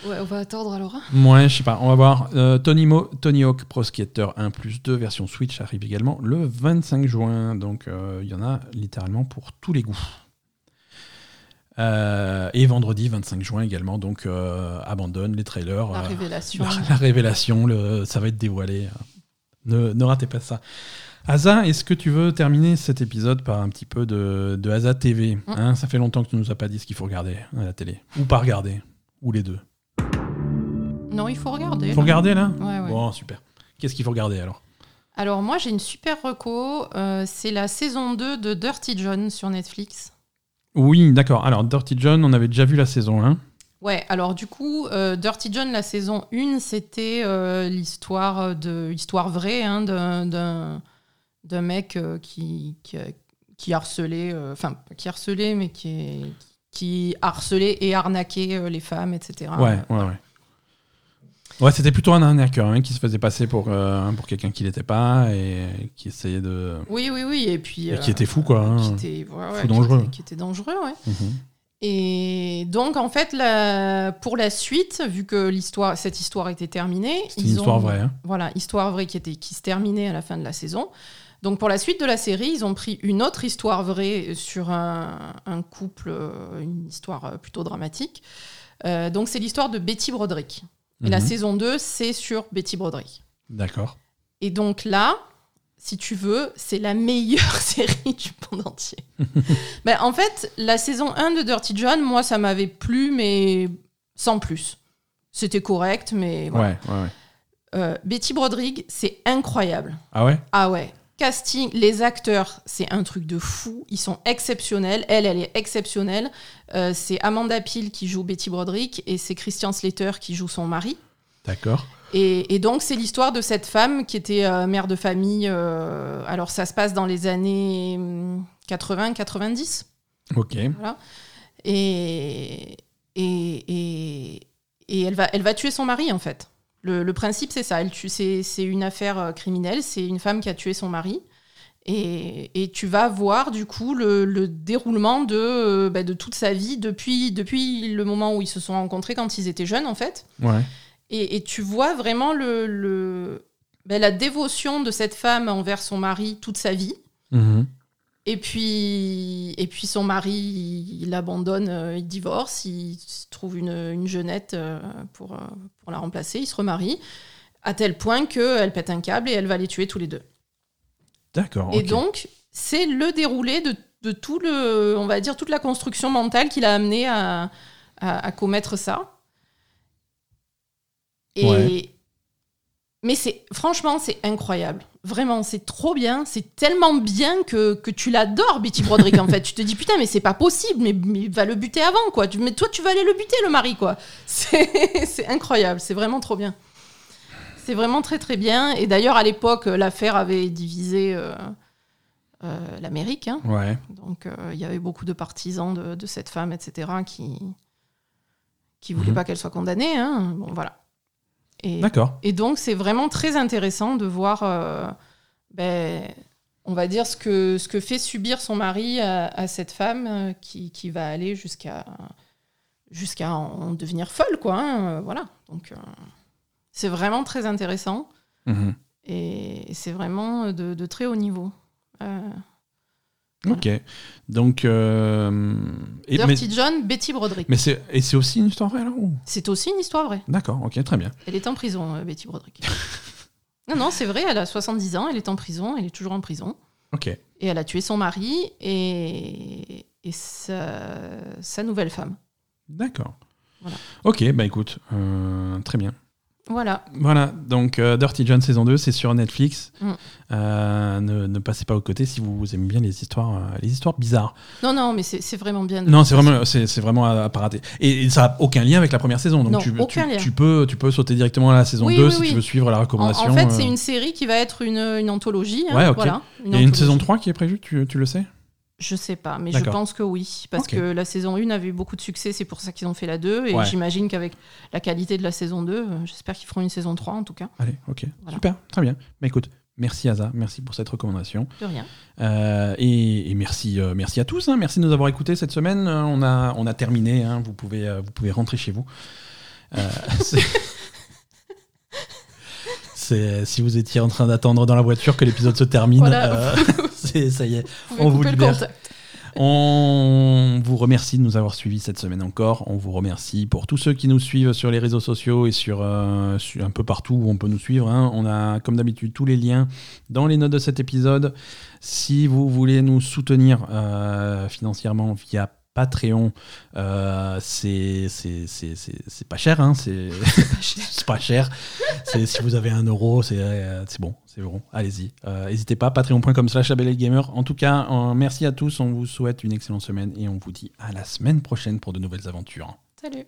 Ouais, on va attendre alors. Ouais, je sais pas, on va voir. Euh, Tony, Mo, Tony Hawk Pro Skater 1 plus 2 version Switch arrive également le 25 juin. Donc euh, il y en a littéralement pour tous les goûts. Euh, et vendredi 25 juin également, donc abandonne les trailers. La révélation. La, révélation, le, ça va être dévoilé. Ne, ne ratez pas ça. Asa, est-ce que tu veux terminer cet épisode par un petit peu de, de Asa TV hein, Ça fait longtemps que tu nous as pas dit ce qu'il faut regarder à la télé. Ou pas regarder. Ou les deux. Non, il faut regarder. Il faut regarder là ouais, ouais. Bon, super. Qu'est-ce qu'il faut regarder alors Alors, moi, j'ai une super reco. Euh, c'est la saison 2 de Dirty John sur Netflix. Oui, d'accord. Alors, Dirty John, on avait déjà vu la saison 1. Ouais, alors du coup, euh, Dirty John, la saison 1, c'était euh, l'histoire de histoire vraie hein, d'un mec qui, qui, qui, harcelait, enfin, qui harcelait, mais qui, qui harcelait et arnaquait les femmes, etc. Ouais, ouais, ouais. Ouais, c'était plutôt un arnaqueur hein, qui se faisait passer pour, euh, pour quelqu'un qui n'était pas et qui essayait de. Oui, oui, oui. Et puis. Et qui était fou, quoi. Hein. Qui était, dangereux. Qui était, dangereux, ouais. Mhm. Et donc, en fait, la, pour la suite, vu que l'histoire, cette histoire était terminée. C'est une histoire vraie. Hein. Voilà, histoire vraie qui, était, qui se terminait à la fin de la saison. Donc, pour la suite de la série, ils ont pris une autre histoire vraie sur un, un couple, euh, une histoire plutôt dramatique. Euh, donc, c'est l'histoire de Betty Broderick. Et la mhm. saison 2, c'est sur Betty Broderick. D'accord. Et donc là, si tu veux, c'est la meilleure série du monde entier. ben, en fait, la saison 1 de Dirty John, moi, ça m'avait plu, mais sans plus. C'était correct, mais Ouais, ouais, ouais. Euh, Betty Broderick, c'est incroyable. Ah ouais? Ah ouais. Casting, les acteurs, c'est un truc de fou. Ils sont exceptionnels. Elle, elle est exceptionnelle. Euh, c'est Amanda Peel qui joue Betty Broderick et c'est Christian Slater qui joue son mari. D'accord. Et, donc, c'est l'histoire de cette femme qui était euh, mère de famille. Euh, alors, ça se passe dans les années hmm, 80-90. Ok. Voilà. Et, et, et, et elle, va, elle va tuer son mari, en fait. Le, le principe, c'est ça. Elle tue, c'est, c'est une affaire euh, criminelle. C'est une femme qui a tué son mari. Et, et tu vas voir, du coup, le, le déroulement de, euh, bah, de toute sa vie depuis, depuis le moment où ils se sont rencontrés quand ils étaient jeunes, en fait. Ouais. Et, et tu vois vraiment le, le, bah, la dévotion de cette femme envers son mari toute sa vie. Mhm. Et puis, et puis son mari, il il l'abandonne, euh, il divorce, il trouve une, une jeunette euh, pour, euh, pour la remplacer, il se remarie, à tel point qu'elle pète un câble et elle va les tuer tous les deux. D'accord. Et donc, c'est le déroulé de, de tout le, on va dire, toute la construction mentale qui l'a amené à, à, à commettre ça. Et, Ouais. Mais c'est, franchement, c'est incroyable. Vraiment, c'est trop bien. C'est tellement bien que, que tu l'adores, Betty Broderick, en fait. Tu te dis, putain, mais c'est pas possible, mais, mais va le buter avant, quoi. Tu- Mais toi, tu vas aller le buter, le mari, quoi. C'est incroyable. C'est vraiment trop bien. C'est vraiment très, très bien. Et d'ailleurs, à l'époque, l'affaire avait divisé euh, euh, l'Amérique. hein. Ouais. Donc, euh, il y avait beaucoup de partisans de, de cette femme, etc., qui qui voulaient Mhm. pas qu'elle soit condamnée. hein. Bon, voilà. Et, D'accord. et donc, c'est vraiment très intéressant de voir, euh, ben, on va dire, ce que, ce que fait subir son mari à, à cette femme euh, qui, qui va aller jusqu'à jusqu'à en devenir folle, quoi. hein, euh, voilà. Donc, euh, c'est vraiment très intéressant Mhm. et c'est vraiment de, de très haut niveau. Euh. Ok. Donc. euh, et- mais Dirty John, Betty Broderick. mais c'est et c'est aussi une histoire vraie alors C'est aussi une histoire vraie. D'accord. Ok. Très bien. Elle est en prison, euh, Betty Broderick. non, non, c'est vrai, elle a 70 ans, elle est en prison, elle est toujours en prison. Ok. Et elle a tué son mari et, et sa, sa nouvelle femme. D'accord. Voilà. Ok. Bah écoute. euh, très bien. Voilà. Voilà, donc euh, Dirty John saison 2, c'est sur Netflix. Mm. Euh, ne, ne passez pas au côté si vous aimez bien les histoires, euh, les histoires bizarres. Non, non, mais c'est vraiment bien. Non, c'est vraiment, c'est, vraiment à, pas rater. Et, et ça n'a aucun lien avec la première saison. Donc Non, tu, aucun tu, lien. tu peux, tu peux sauter directement à la saison Oui, 2 oui, si oui. tu veux suivre la recommandation. en fait, c'est une série qui va être une, une anthologie. hein, Ouais, voilà, Il y a une saison 3 qui est prévue, tu, tu le sais? Je sais pas, mais je pense que oui. Parce que la saison 1 avait eu beaucoup de succès, c'est pour ça qu'ils ont fait la 2. Et Ouais. j'imagine qu'avec la qualité de la saison 2, euh, j'espère qu'ils feront une saison 3 en tout cas. Allez, ok. Voilà. Super, très bien. Bah écoute, merci Asa, merci pour cette recommandation. De rien. Euh, et, et merci, euh, merci à tous. hein. Merci de nous avoir écoutés cette semaine. Euh, on, a, on a terminé. hein. Vous, pouvez, vous pouvez rentrer chez vous. C'est- si vous étiez en train d'attendre dans la voiture que l'épisode se termine. Voilà. euh, ça y est. Vous On vous le libère. On vous remercie de nous avoir suivis cette semaine encore. On vous remercie pour tous ceux qui nous suivent sur les réseaux sociaux et sur, euh, sur un peu partout où on peut nous suivre. hein. On a, comme d'habitude, tous les liens dans les notes de cet épisode. Si vous voulez nous soutenir euh, financièrement via Patreon, euh, c'est pas cher, hein, c'est pas cher. Si vous avez un euro, c'est euh, bon, c'est bon. Allez-y, Euh, n'hésitez pas. Patreon.com/slash gamer. En tout cas, euh, merci à tous. On vous souhaite une excellente semaine et on vous dit à la semaine prochaine pour de nouvelles aventures. Salut.